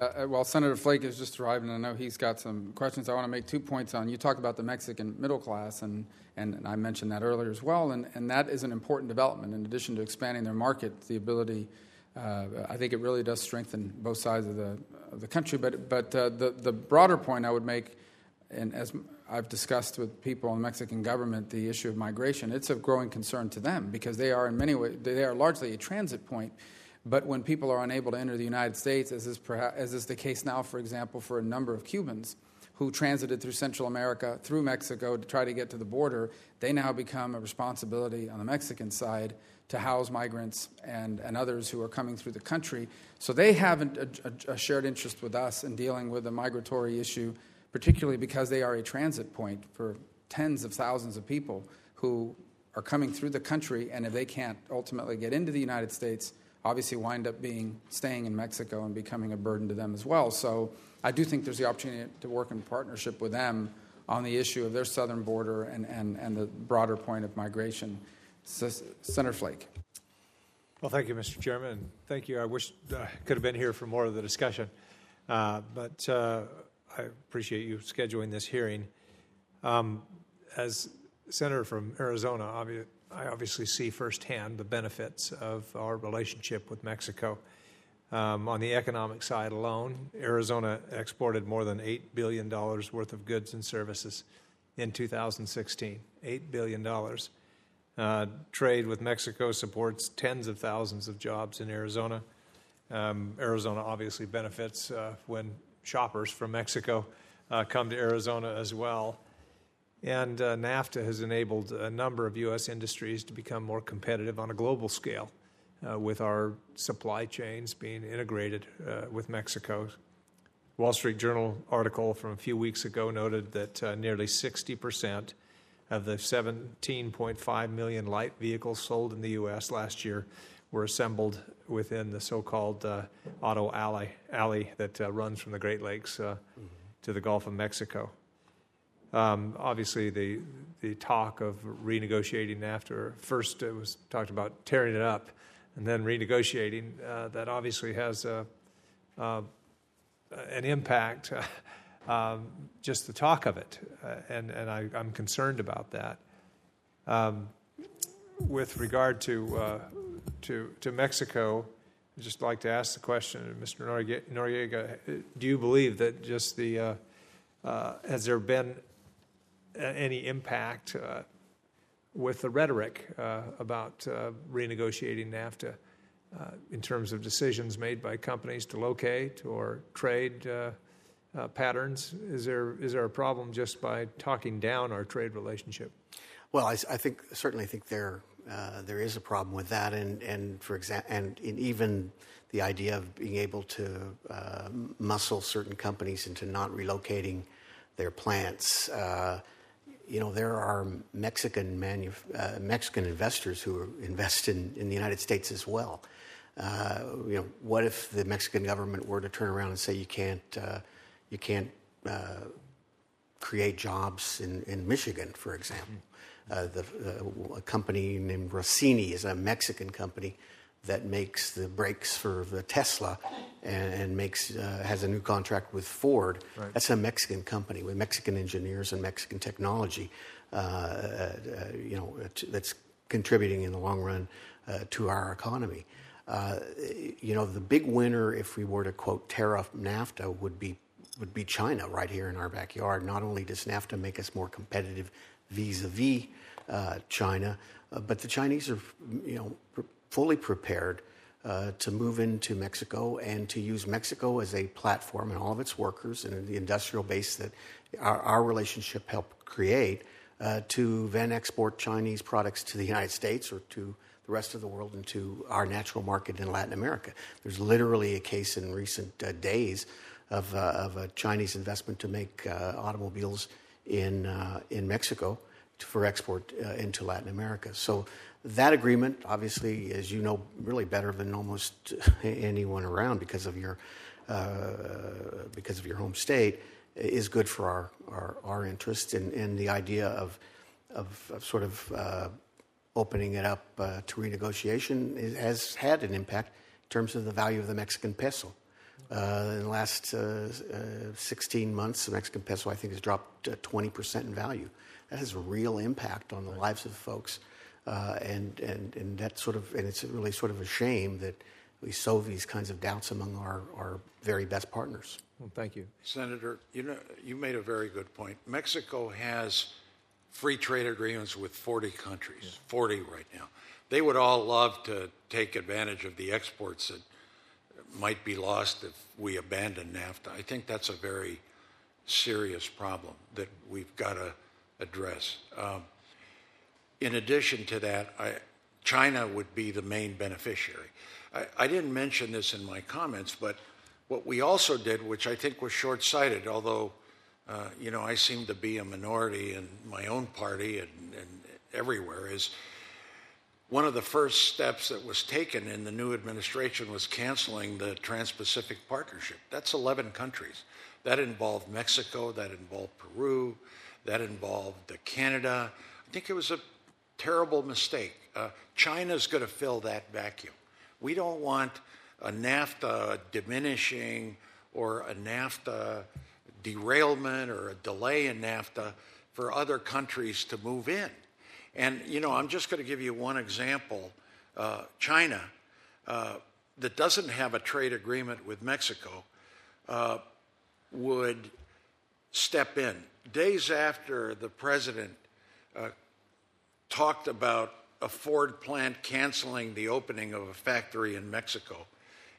Uh, while Senator Flake is just arriving, I know he's got some questions. I want to make two points on. You talked about the Mexican middle class, and, and, and I mentioned that earlier as well, and, and that is an important development. In addition to expanding their market, the ability, uh, I think it really does strengthen both sides of the, of the country. But, but uh, the, the broader point I would make, and as I've discussed with people in the Mexican government, the issue of migration, it's of growing concern to them because they are in many ways, they are largely a transit point but when people are unable to enter the United States, as is, perhaps, as is the case now, for example, for a number of Cubans who transited through Central America, through Mexico to try to get to the border, they now become a responsibility on the Mexican side to house migrants and, and others who are coming through the country. So they have a, a, a shared interest with us in dealing with the migratory issue, particularly because they are a transit point for tens of thousands of people who are coming through the country, and if they can't ultimately get into the United States, obviously wind up being staying in Mexico and becoming a burden to them as well. So I do think there's the opportunity to work in partnership with them on the issue of their southern border and, and, and the broader point of migration. Senator Flake. Well, thank you, Mr. Chairman. Thank you. I wish I could have been here for more of the discussion, uh, but uh, I appreciate you scheduling this hearing. Um, as Senator from Arizona, obvi- I obviously see firsthand the benefits of our relationship with Mexico. Um, on the economic side alone, Arizona exported more than $8 billion worth of goods and services in 2016. $8 billion. Uh, trade with Mexico supports tens of thousands of jobs in Arizona. Um, Arizona obviously benefits uh, when shoppers from Mexico uh, come to Arizona as well. And uh, NAFTA has enabled a number of U.S. industries to become more competitive on a global scale uh, with our supply chains being integrated uh, with Mexico. Wall Street Journal article from a few weeks ago noted that uh, nearly 60% of the 17.5 million light vehicles sold in the U.S. last year were assembled within the so-called uh, auto alley, alley that uh, runs from the Great Lakes mm-hmm. to the Gulf of Mexico. Um, obviously, the, the talk of renegotiating NAFTA. First, it was talked about tearing it up, and then renegotiating. Uh, that obviously has a, uh, an impact. um, just the talk of it, uh, and and I, am concerned about that. Um, with regard to uh, to to Mexico, I'd just like to ask the question, Mr. Noriega, do you believe that just the uh, uh, has there been any impact uh, with the rhetoric uh, about uh, renegotiating NAFTA uh, in terms of decisions made by companies to locate or trade patterns? Is there is there a problem just by talking down our trade relationship? Well, I, I think certainly think there uh, there is a problem with that, and and for example, and even the idea of being able to uh, muscle certain companies into not relocating their plants. Uh, you know, there are Mexican manu- uh, Mexican investors who invest in, in the United States as well. Uh, you know, what if the Mexican government were to turn around and say you can't you can't create jobs in, in Michigan, for example? Uh, the, uh, a company named Rossini is a Mexican company that makes the brakes for the Tesla and, and makes uh, has a new contract with Ford. Right. That's a Mexican company with Mexican engineers and Mexican technology. Uh, uh, you know, that's contributing in the long run to our economy. you know, the big winner, if we were to quote tariff NAFTA, would be would be China right here in our backyard. Not only does NAFTA make us more competitive vis-a-vis uh, China, uh, but the Chinese are, you know, fully prepared uh, to move into Mexico and to use Mexico as a platform and all of its workers and the industrial base that our, our relationship helped create uh, to then export Chinese products to the United States or to the rest of the world and to our natural market in Latin America. There's literally a case in recent uh, days of, uh, of a Chinese investment to make automobiles in, uh, in Mexico for export uh, into Latin America. So that agreement, obviously, as you know, really better than almost anyone around because of your uh, because of your home state, is good for our our, our interests and, and the idea of of, of sort of uh, opening it up uh, to renegotiation is, has had an impact in terms of the value of the Mexican peso. Uh, in the last uh, uh, 16 months, the Mexican peso, I think, has dropped 20% in value. That has a real impact on the lives of folks. And, and, and that sort of, and it's really sort of a shame that we sow these kinds of doubts among our, our very best partners. Well, thank you. Senator, you, know, you made a very good point. Mexico has free trade agreements with 40 countries, yeah. 40 right now. They would all love to take advantage of the exports that might be lost if we abandon NAFTA. I think that's a very serious problem that we've got to address. Um, in addition to that, I, China would be the main beneficiary. I, I, didn't mention this in my comments, but what we also did, which I think was short sighted, although uh, you know I seem to be a minority in my own party and, and everywhere, is one of the first steps that was taken in the new administration was canceling the Trans Pacific Partnership. That's 11 countries. That involved Mexico, that involved Peru, that involved Canada. I think it was a terrible mistake. Uh, China's going to fill that vacuum. We don't want a NAFTA diminishing or a NAFTA derailment or a delay in NAFTA for other countries to move in. And, you know, I'm just going to give you one example. Uh, China, uh, that doesn't have a trade agreement with Mexico, uh, would step in. Days after the president uh, talked about a Ford plant canceling the opening of a factory in Mexico,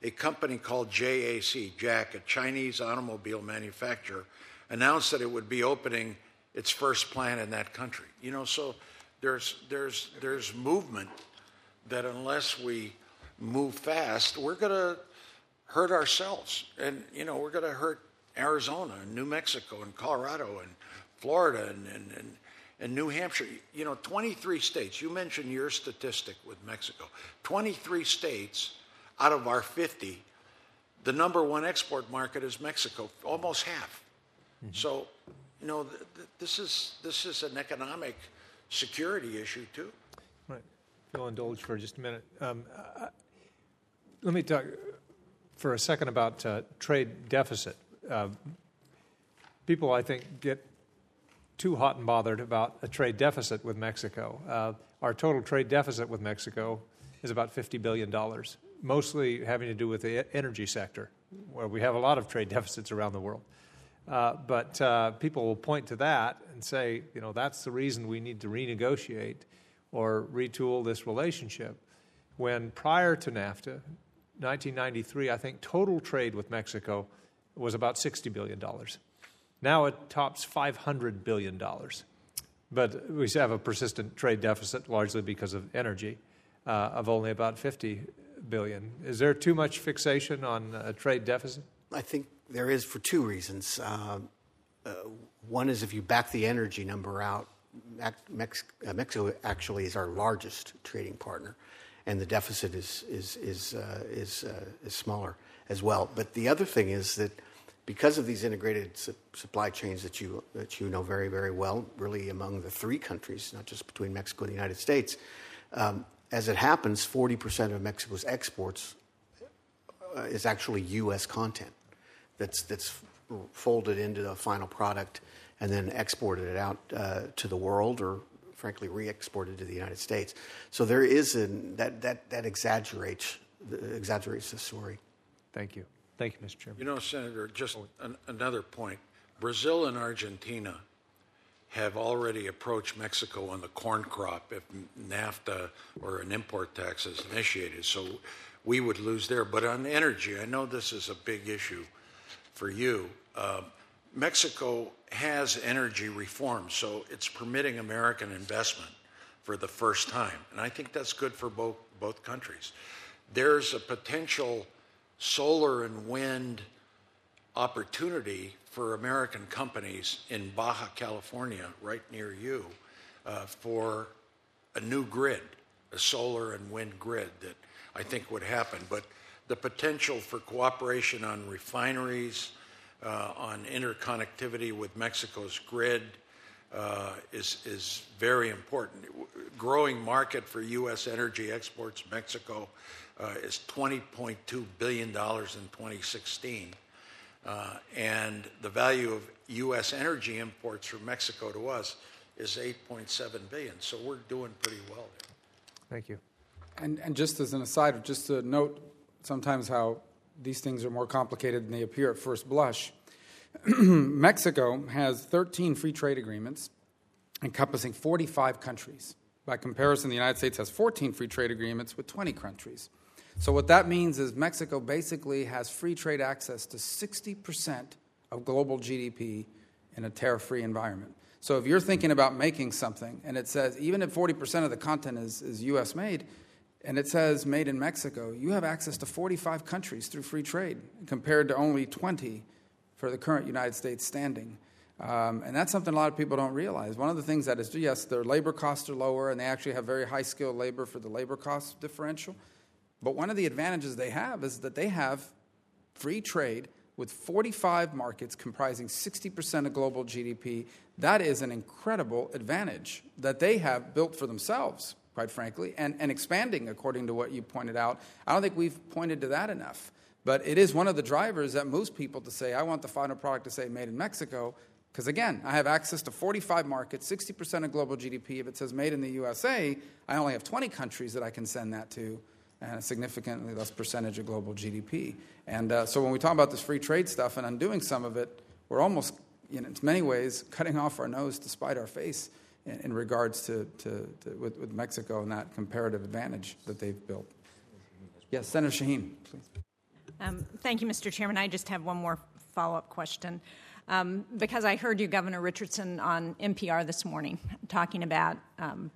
a company called JAC, Jack, a Chinese automobile manufacturer, announced that it would be opening its first plant in that country. You know, so there's, there's, there's movement that unless we move fast, we're going to hurt ourselves. And, you know, we're going to hurt Arizona and New Mexico and Colorado and Florida and, and, and, and New Hampshire. You know, 23 states. You mentioned your statistic with Mexico. 23 states out of our 50, the number one export market is Mexico, almost half. Mm-hmm. So, you know, th- th- this, is, this is an economic – security issue, too. Right. If you'll indulge for just a minute. Um, I, let me talk for a second about uh, trade deficit. Uh, people, I think, get too hot and bothered about a trade deficit with Mexico. Uh, our total trade deficit with Mexico is about $50 billion, mostly having to do with the energy sector, where we have a lot of trade deficits around the world. Uh, but uh, people will point to that and say, you know, that's the reason we need to renegotiate or retool this relationship. When prior to NAFTA, 1993, I think total trade with Mexico was about $60 billion. Now it tops $500 billion. But we have a persistent trade deficit, largely because of energy, uh, of only about 50 billion. Is there too much fixation on a trade deficit? I think there is for two reasons. Uh, uh, one is if you back the energy number out, Mex- uh, Mexico actually is our largest trading partner, and the deficit is is is uh, is, uh, is smaller as well. But the other thing is that because of these integrated su- supply chains that you that you know very very well, really among the three countries, not just between Mexico and the United States. Um, as it happens, 40% of Mexico's exports uh, is actually U.S. content that's that's folded into the final product and then exported it out uh, to the world or frankly re-exported to the United States. So there is an, that that that exaggerates exaggerates the story. Thank you. Thank you, Mr. Chairman. You know, Senator, just an, another point. Brazil and Argentina have already approached Mexico on the corn crop if NAFTA or an import tax is initiated. So we would lose there. But on energy, I know this is a big issue for you. Uh, Mexico has energy reform, so it's permitting American investment for the first time. And I think that's good for both, both countries. There's a potential solar and wind opportunity for American companies in Baja California, right near you, uh, for a new grid, a solar and wind grid that I think would happen. But the potential for cooperation on refineries, uh, on interconnectivity with Mexico's grid is, is very important. Growing market for U.S. energy exports, Mexico uh, is $20.2 billion in 2016. Uh, and the value of U.S. energy imports from Mexico to us is 8.7 billion. So we're doing pretty well there. Thank you. And, and just as an aside, just to note sometimes how these things are more complicated than they appear at first blush. Mexico has 13 free trade agreements encompassing 45 countries. By comparison, the United States has 14 free trade agreements with 20 countries. So, what that means is Mexico basically has free trade access to 60% of global GDP in a tariff free environment. So, if you're thinking about making something and it says, even if 40% of the content is, is US made, and it says made in Mexico, you have access to 45 countries through free trade compared to only 20 for the current United States standing. Um, and that's something a lot of people don't realize. One of the things that is, yes, their labor costs are lower and they actually have very high skilled labor for the labor cost differential. But one of the advantages they have is that they have free trade with 45 markets comprising 60% of global GDP. That is an incredible advantage that they have built for themselves, quite frankly, and, and expanding according to what you pointed out. I don't think we've pointed to that enough. But it is one of the drivers that moves people to say, I want the final product to say made in Mexico. Because again, I have access to 45 markets, 60% of global GDP. If it says made in the USA, I only have 20 countries that I can send that to and a significantly less percentage of global GDP. And uh, so when we talk about this free trade stuff and undoing some of it, we're almost, you know, in many ways, cutting off our nose to spite our face in, in regards to, to, to with, with, Mexico and that comparative advantage that they've built. Yes, Senator Shaheen, please. Um, thank you, Mr. Chairman. I just have one more follow up question. Um, because I heard you, Governor Richardson, on NPR this morning talking about um,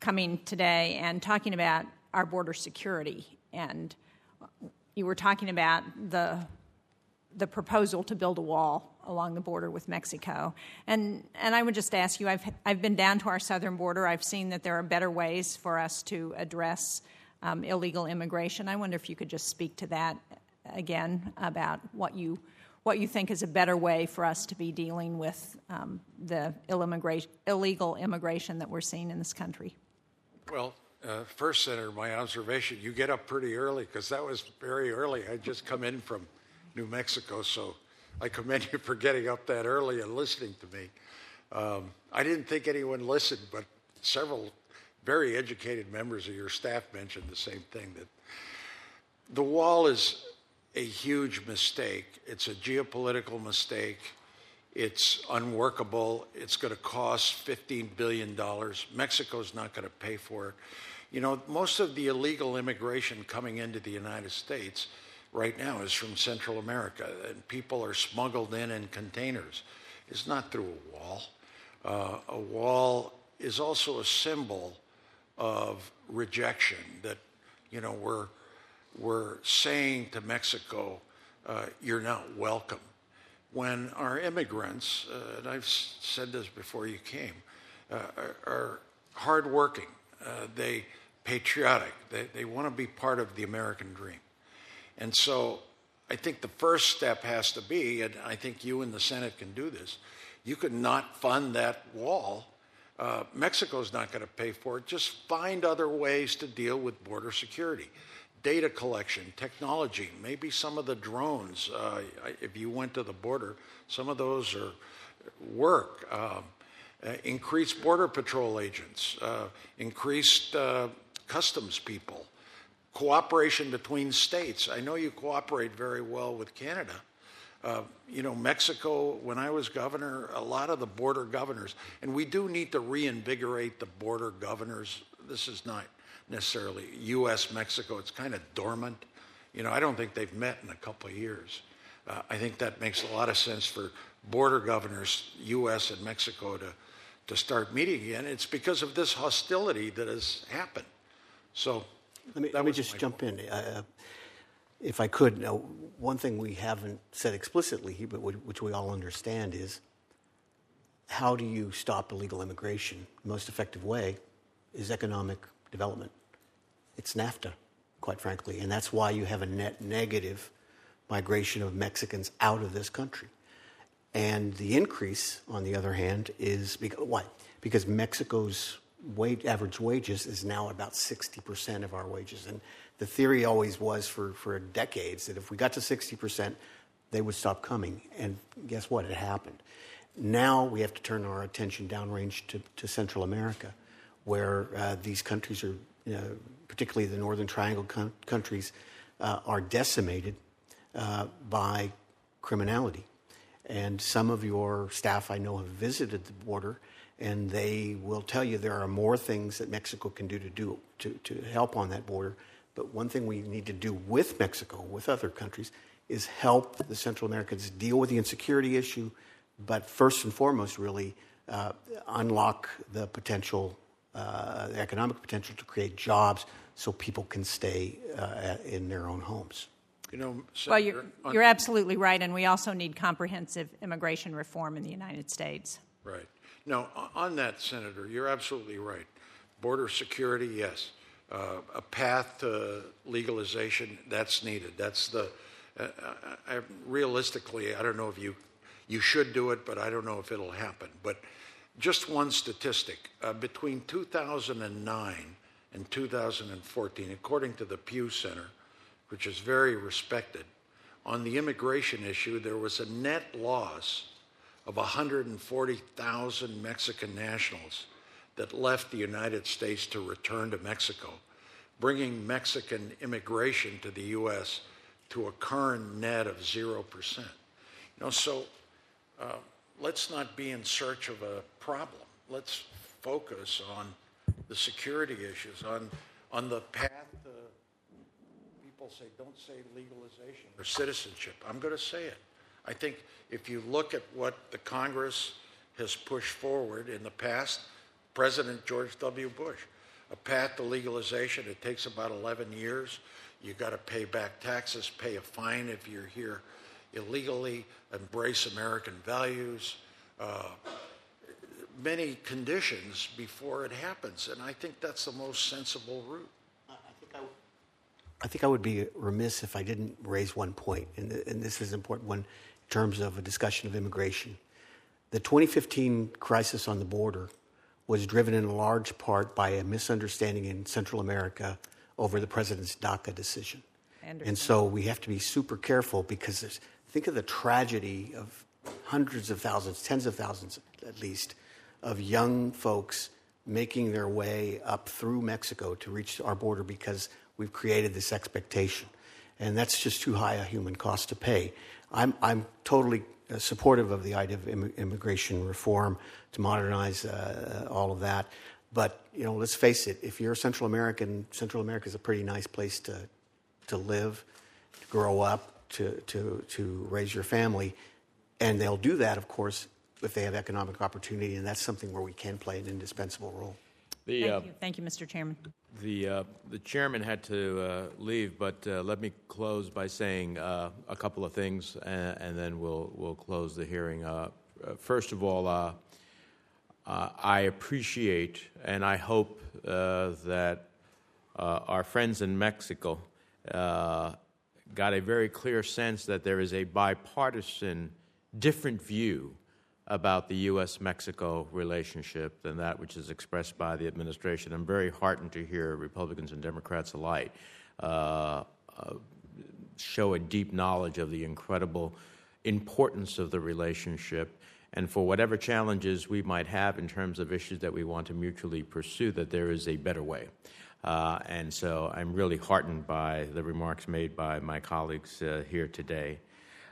coming today and talking about our border security. And you were talking about the, the proposal to build a wall along the border with Mexico. And, and I would just ask you I've, I've been down to our southern border, I've seen that there are better ways for us to address um, illegal immigration. I wonder if you could just speak to that again about what you what you think is a better way for us to be dealing with um, the illegal immigration that we're seeing in this country. Well, uh, first, Senator, my observation you get up pretty early because that was very early. I just come in from New Mexico, so I commend you for getting up that early and listening to me. Um, I didn't think anyone listened, but several very educated members of your staff mentioned the same thing that the wall is a huge mistake. It's a geopolitical mistake. It's unworkable. It's going to cost $15 billion. Mexico's not going to pay for it. You know, most of the illegal immigration coming into the United States right now is from Central America, and people are smuggled in in containers. It's not through a wall. Uh, a wall is also a symbol of rejection that, you know, we're, we're saying to Mexico, uh, you're not welcome. When our immigrants, uh, and I've said this before you came, uh, are, are hardworking, uh, they patriotic, they, they want to be part of the American dream. And so I think the first step has to be, and I think you and the Senate can do this, you could not fund that wall. Uh, Mexico's not going to pay for it. Just find other ways to deal with border security. Data collection, technology, maybe some of the drones. Uh, if you went to the border, some of those are work. Um, uh, increased border patrol agents, uh, increased uh, customs people, cooperation between states. I know you cooperate very well with Canada. Uh, you know, Mexico, when I was governor, a lot of the border governors, and we do need to reinvigorate the border governors. This is not necessarily U.S. Mexico, it's kind of dormant. You know, I don't think they've met in a couple of years. Uh, I think that makes a lot of sense for border governors, U.S. and Mexico, to, to start meeting again. It's because of this hostility that has happened. So let me, let me just jump in. Uh, if I could, now, one thing we haven't said explicitly, but which we all understand, is how do you stop illegal immigration? The most effective way is economic development. It's NAFTA, quite frankly, and that's why you have a net negative migration of Mexicans out of this country. And the increase, on the other hand, is because, why? Because Mexico's wage, average wages is now about 60% of our wages. And the theory always was for, for decades that if we got to 60%, they would stop coming. And guess what? It happened. Now we have to turn our attention downrange to, to Central America, where uh, these countries are, you know, particularly the Northern Triangle com- countries, uh, are decimated uh, by criminality. And some of your staff I know have visited the border and they will tell you there are more things that Mexico can do to do to, to help on that border. But one thing we need to do with Mexico, with other countries, is help the Central Americans deal with the insecurity issue, but first and foremost, really uh, unlock the potential, uh, the economic potential to create jobs so people can stay uh, in their own homes. You know, Senator, well, you're, you're absolutely right, and we also need comprehensive immigration reform in the United States. Right. No, on that, Senator, you're absolutely right. Border security, yes. Uh, a path to legalization, that's needed. That's the, uh, I, I, realistically, I don't know if you, you should do it, but I don't know if it'll happen. But just one statistic uh, between 2009 and 2014, according to the Pew Center, which is very respected, on the immigration issue, there was a net loss of 140,000 Mexican nationals that left the United States to return to Mexico, bringing Mexican immigration to the U.S. to a current net of 0%. You know, so uh, let's not be in search of a problem. Let's focus on the security issues, on, on the path to, people say, don't say legalization or citizenship. I'm going to say it. I think if you look at what the Congress has pushed forward in the past, President George W. Bush, a path to legalization, it takes about 11 years. You got to pay back taxes, pay a fine if you're here illegally, embrace American values, uh, many conditions before it happens. And I think that's the most sensible route. I think I, w- I think I would be remiss if I didn't raise one point, and, and this is an important one in terms of a discussion of immigration. The 2015 crisis on the border was driven in large part by a misunderstanding in Central America over the president's DACA decision. And so we have to be super careful because think of the tragedy of hundreds of thousands, tens of thousands at least, of young folks making their way up through Mexico to reach our border because we've created this expectation. And that's just too high a human cost to pay. I'm, I'm totally uh, supportive of the idea of Im- immigration reform to modernize uh, all of that. But you know, let's face it: if you're Central American, Central America is a pretty nice place to to live, to grow up, to to to raise your family, and they'll do that, of course, if they have economic opportunity, and that's something where we can play an indispensable role. The, Thank uh, you. Thank you, Mr. Chairman. The, uh, the chairman had to uh, leave, but uh, let me close by saying uh, a couple of things, and, and, then we'll, we'll close the hearing. Uh, uh, first of all, I appreciate and I hope that our friends in Mexico got a very clear sense that there is a bipartisan, different view about the U.S. Mexico relationship than that which is expressed by the administration. I'm very heartened to hear Republicans and Democrats alike uh, uh, show a deep knowledge of the incredible importance of the relationship. And for whatever challenges we might have in terms of issues that we want to mutually pursue, that there is a better way. Uh, and so I'm really heartened by the remarks made by my colleagues uh, here today.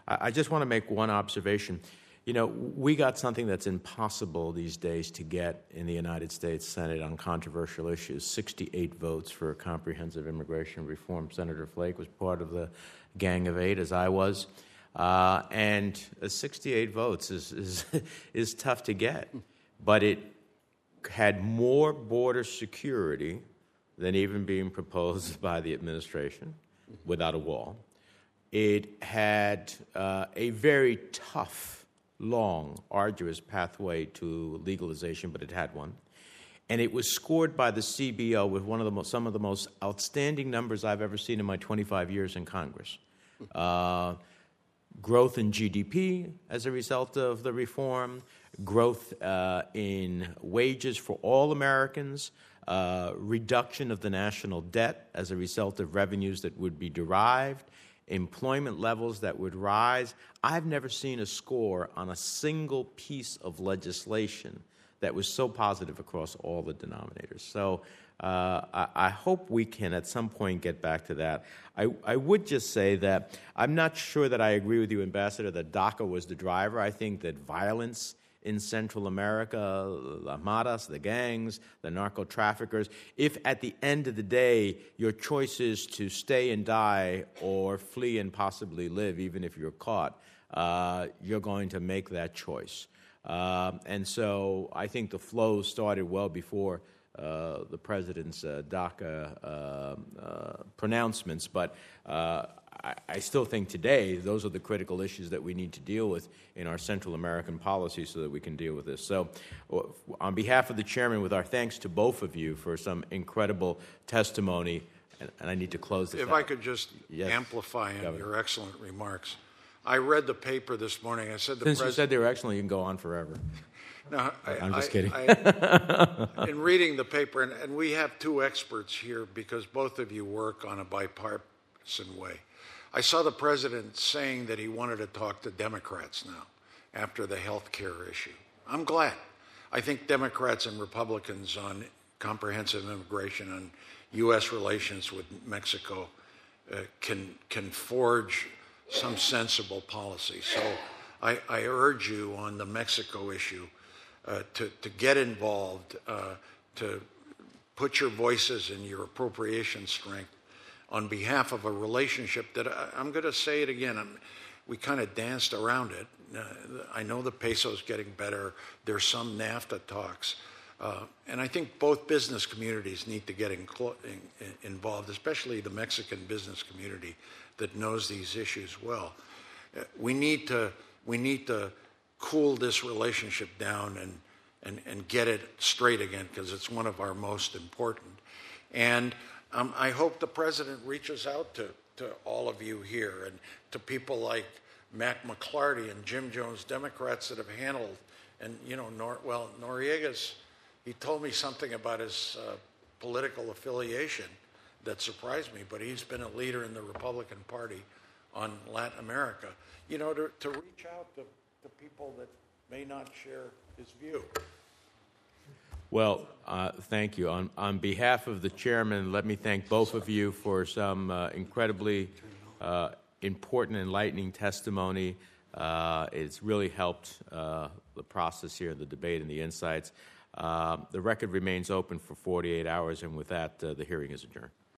I, I just want to make one observation. You know, we got something that's impossible these days to get in the United States Senate on controversial issues 68 votes for comprehensive immigration reform. Senator Flake was part of the Gang of Eight, as I was. Uh, and 68 votes is, is, is tough to get. But it had more border security than even being proposed by the administration without a wall. It had uh, a very tough long, arduous pathway to legalization, but it had one. And it was scored by the CBO with one of the most, some of the most outstanding numbers I've ever seen in my 25 years in Congress. Uh, growth in GDP as a result of the reform, growth uh, in wages for all Americans, uh, reduction of the national debt as a result of revenues that would be derived, employment levels that would rise. I've never seen a score on a single piece of legislation that was so positive across all the denominators. So uh, I, I, hope we can at some point get back to that. I, I, would just say that I'm not sure that I agree with you, Ambassador, that DACA was the driver. I think that violence in Central America, the maras, the gangs, the narco traffickers, if at the end of the day your choice is to stay and die or flee and possibly live, even if you're caught, uh, you're going to make that choice. Uh, and so I think the flow started well before uh, the president's uh, DACA uh, uh, pronouncements, but I, I, still think today those are the critical issues that we need to deal with in our Central American policy so that we can deal with this. So, on behalf of the chairman, with our thanks to both of you for some incredible testimony, and, and I need to close this. If out. I could just yes. amplify on your excellent remarks. I read the paper this morning. I said the Since pres- you said they were excellent, you can go on forever. No, I, am just I, kidding. I, in reading the paper, and, and, we have two experts here because both of you work on a bipartisan way. I saw the president saying that he wanted to talk to Democrats now after the health care issue. I'm glad. I think Democrats and Republicans on comprehensive immigration and U.S. relations with Mexico uh, can, can forge some sensible policy. So I, I, urge you on the Mexico issue uh, to, to get involved, uh, to put your voices and your appropriation strength on behalf of a relationship that I, am going to say it again. I'm, we kind of danced around it. Uh, I know the peso is getting better. There's some NAFTA talks. Uh, and I think both business communities need to get in, involved, especially the Mexican business community that knows these issues well. Uh, we need to we need to cool this relationship down and and, and get it straight again because it's one of our most important. And um, I hope the president reaches out to, to all of you here and to people like Mac McLarty and Jim Jones, Democrats that have handled, and you know, Nor, well, Noriega's, he told me something about his uh, political affiliation that surprised me, but he's been a leader in the Republican Party on Latin America. You know, to, to reach out to, to people that may not share his view. Well, uh, thank you. On, on behalf of the chairman, let me thank both of you for some uh, incredibly uh, important, enlightening testimony. Uh, it's really helped uh, the process here, the debate, and the insights. Uh, the record remains open for 48 hours, and with that, the hearing is adjourned.